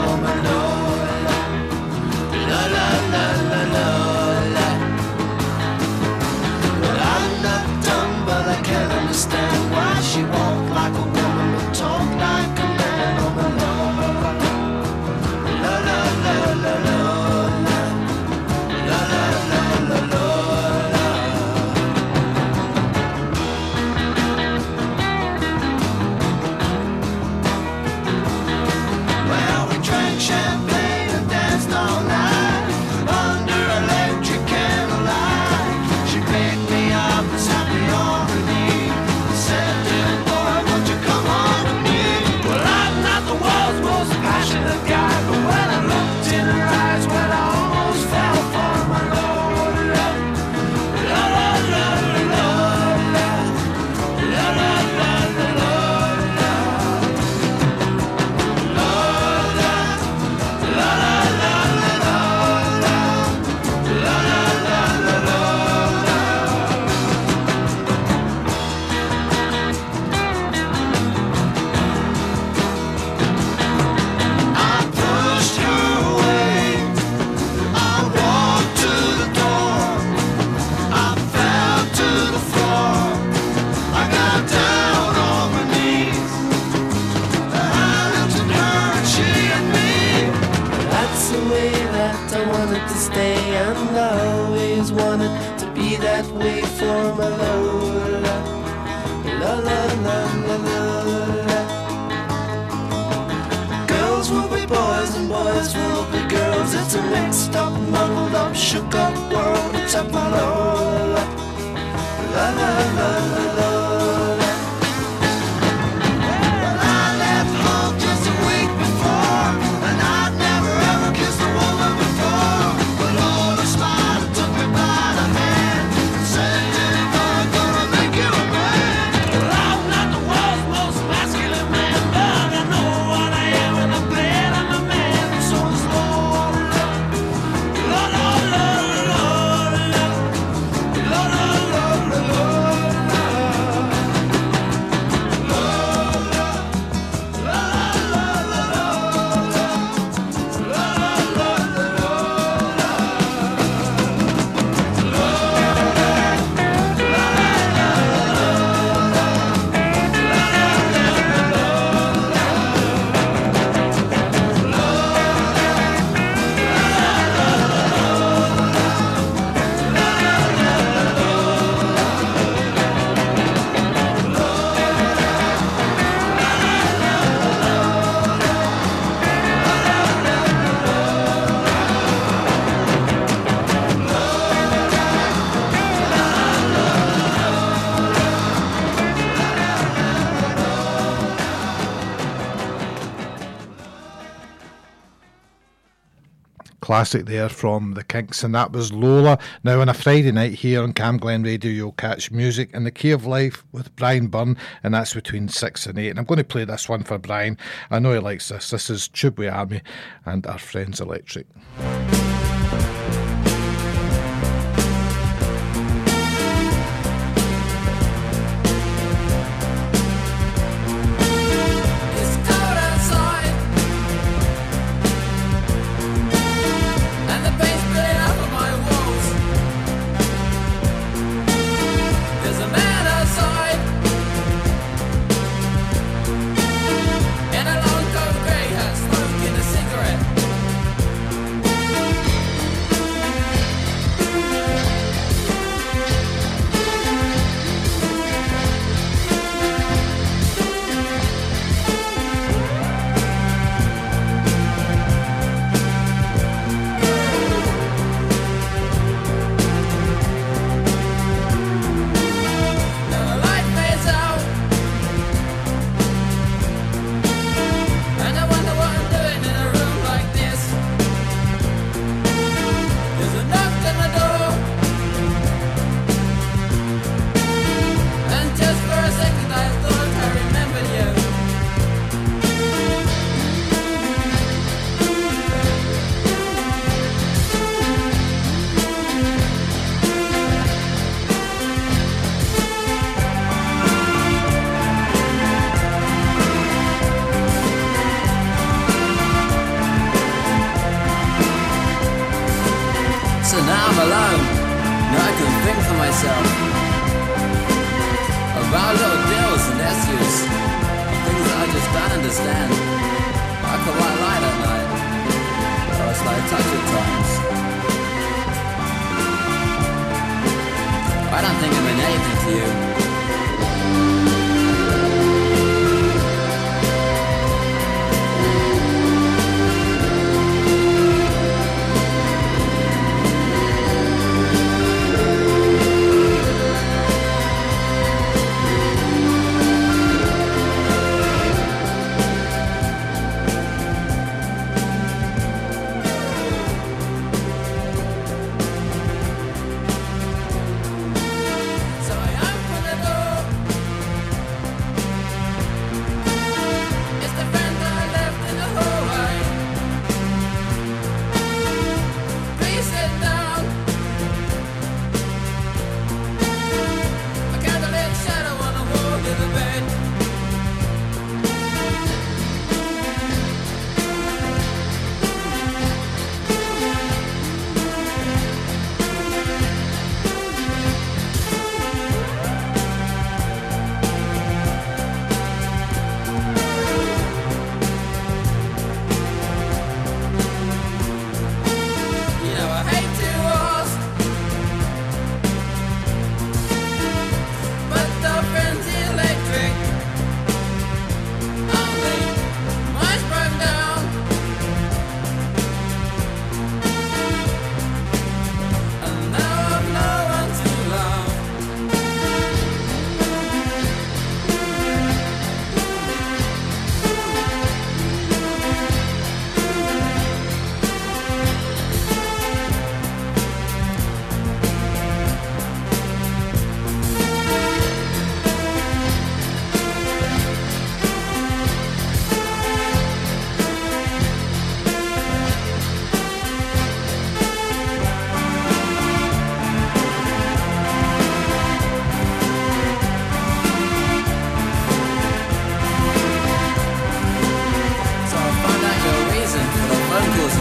classic there from the Kinks, and that was Lola. Now, on a Friday night here on Camglen Radio, you'll catch music in the key of life with Brian Byrne, and that's between six and eight. And I'm going to play this one for Brian. I know he likes this. This is Tubeway Army and Are Friends Electric.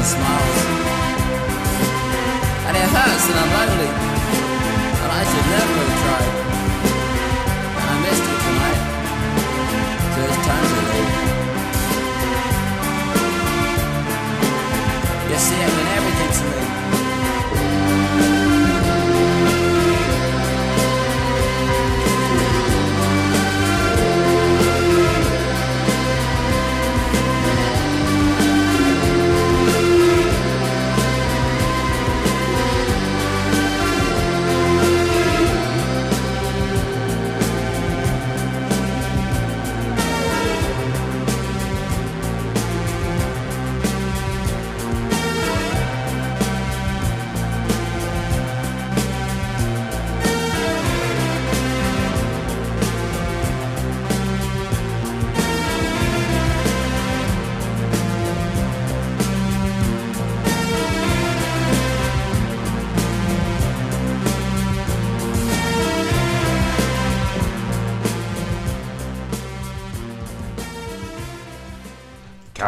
smiles. And it hurts and I'm lonely, and I should never have tried.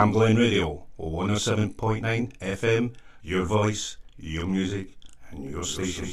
Camglen Radio, 107.9 FM, your voice, your music, and your station.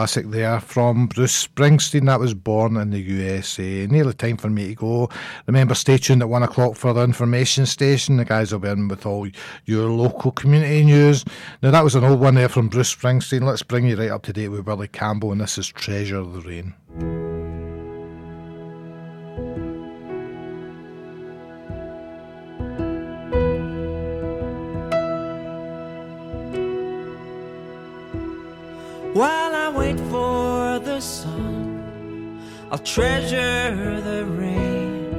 classic there from Bruce Springsteen. That was born in the USA. Nearly time for me to go. Remember, stay tuned at one o'clock for the information station. The guys will be in with all your local community news. Now, that was an old one there from Bruce Springsteen. Let's bring you right up to date with Willie Campbell, and this is Treasure of the Rain. Treasure the rain.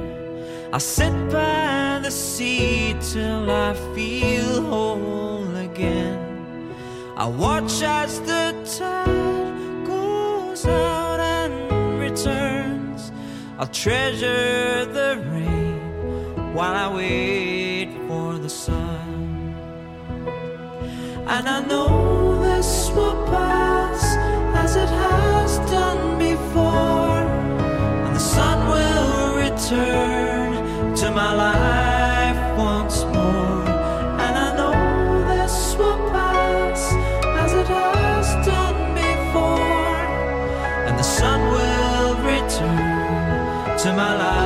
I'll sit by the sea till I feel whole again. I watch as the tide goes out and returns. I'll treasure the rain while I wait for the sun. And I know this will pass as it has done before. Return to my life once more. And I know this will pass as it has done before. And the sun will return to my life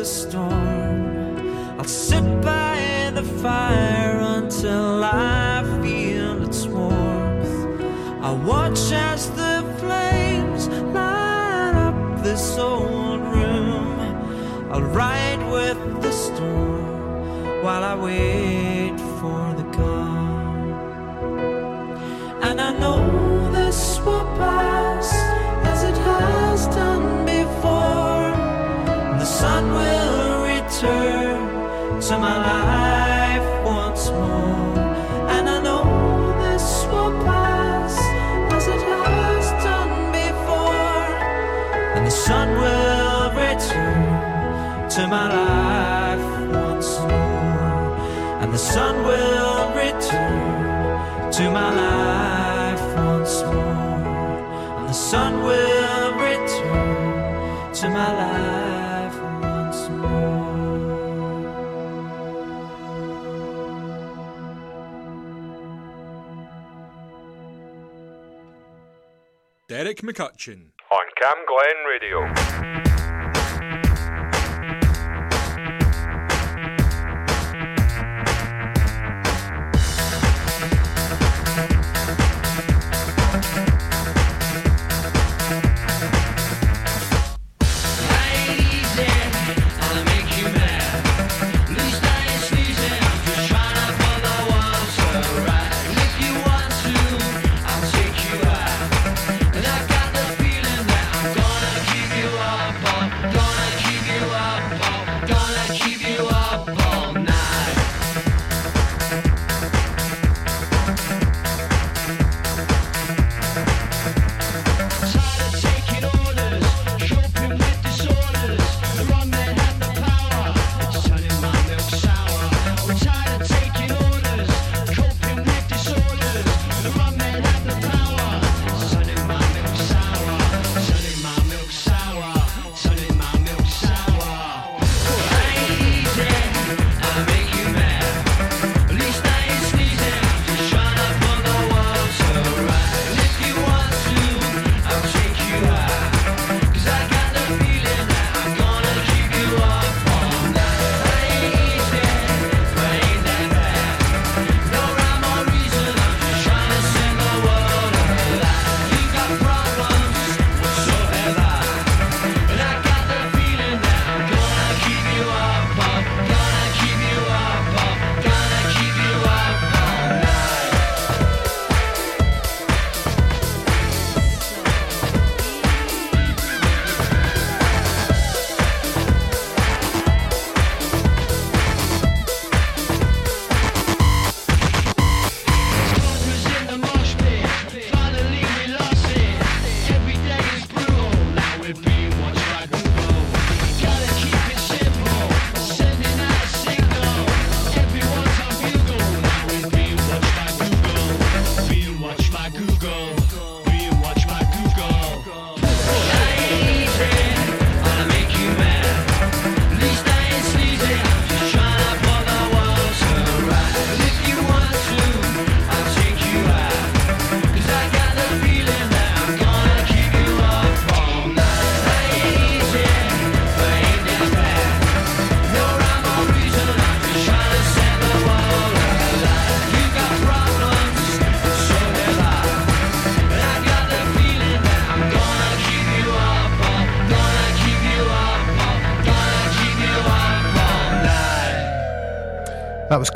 the storm. I'll sit by the fire until I feel its warmth. I watch as the flames light up this old room. I'll ride with the storm while I wait return to my life once more. And the sun will return to my life once more. And the sun will return to my life once more. Derek McCutcheon. On Cam Glen Radio.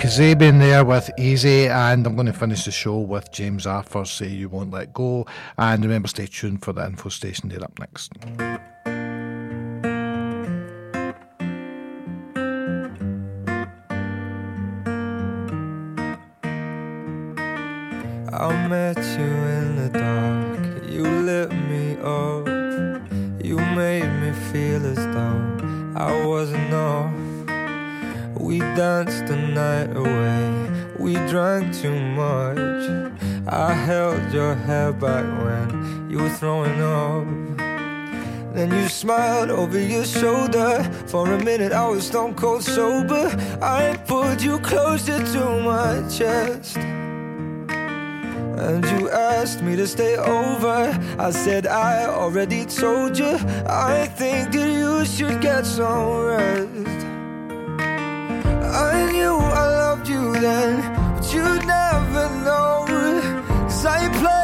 Kasabian there with Easy, and I'm going to finish the show with James Arthur Say You Won't Let Go. And remember, stay tuned for the info station there up next. I met you in the dark, you lit me up. You made me feel as though I wasn't off. We danced the night away, we drank too much. I held your hair back when you were throwing up. Then you smiled over your shoulder. For a minute, I was stone cold sober. I pulled you closer to my chest. And you asked me to stay over. I said, I already told you. I think that you should get some rest. I knew I loved you then, but you'd never know. Cause I played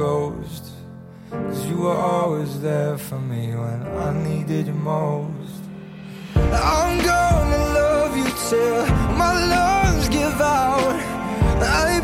When. Cause you were always there for me when I needed you most. I'm gonna love you till my lungs give out. I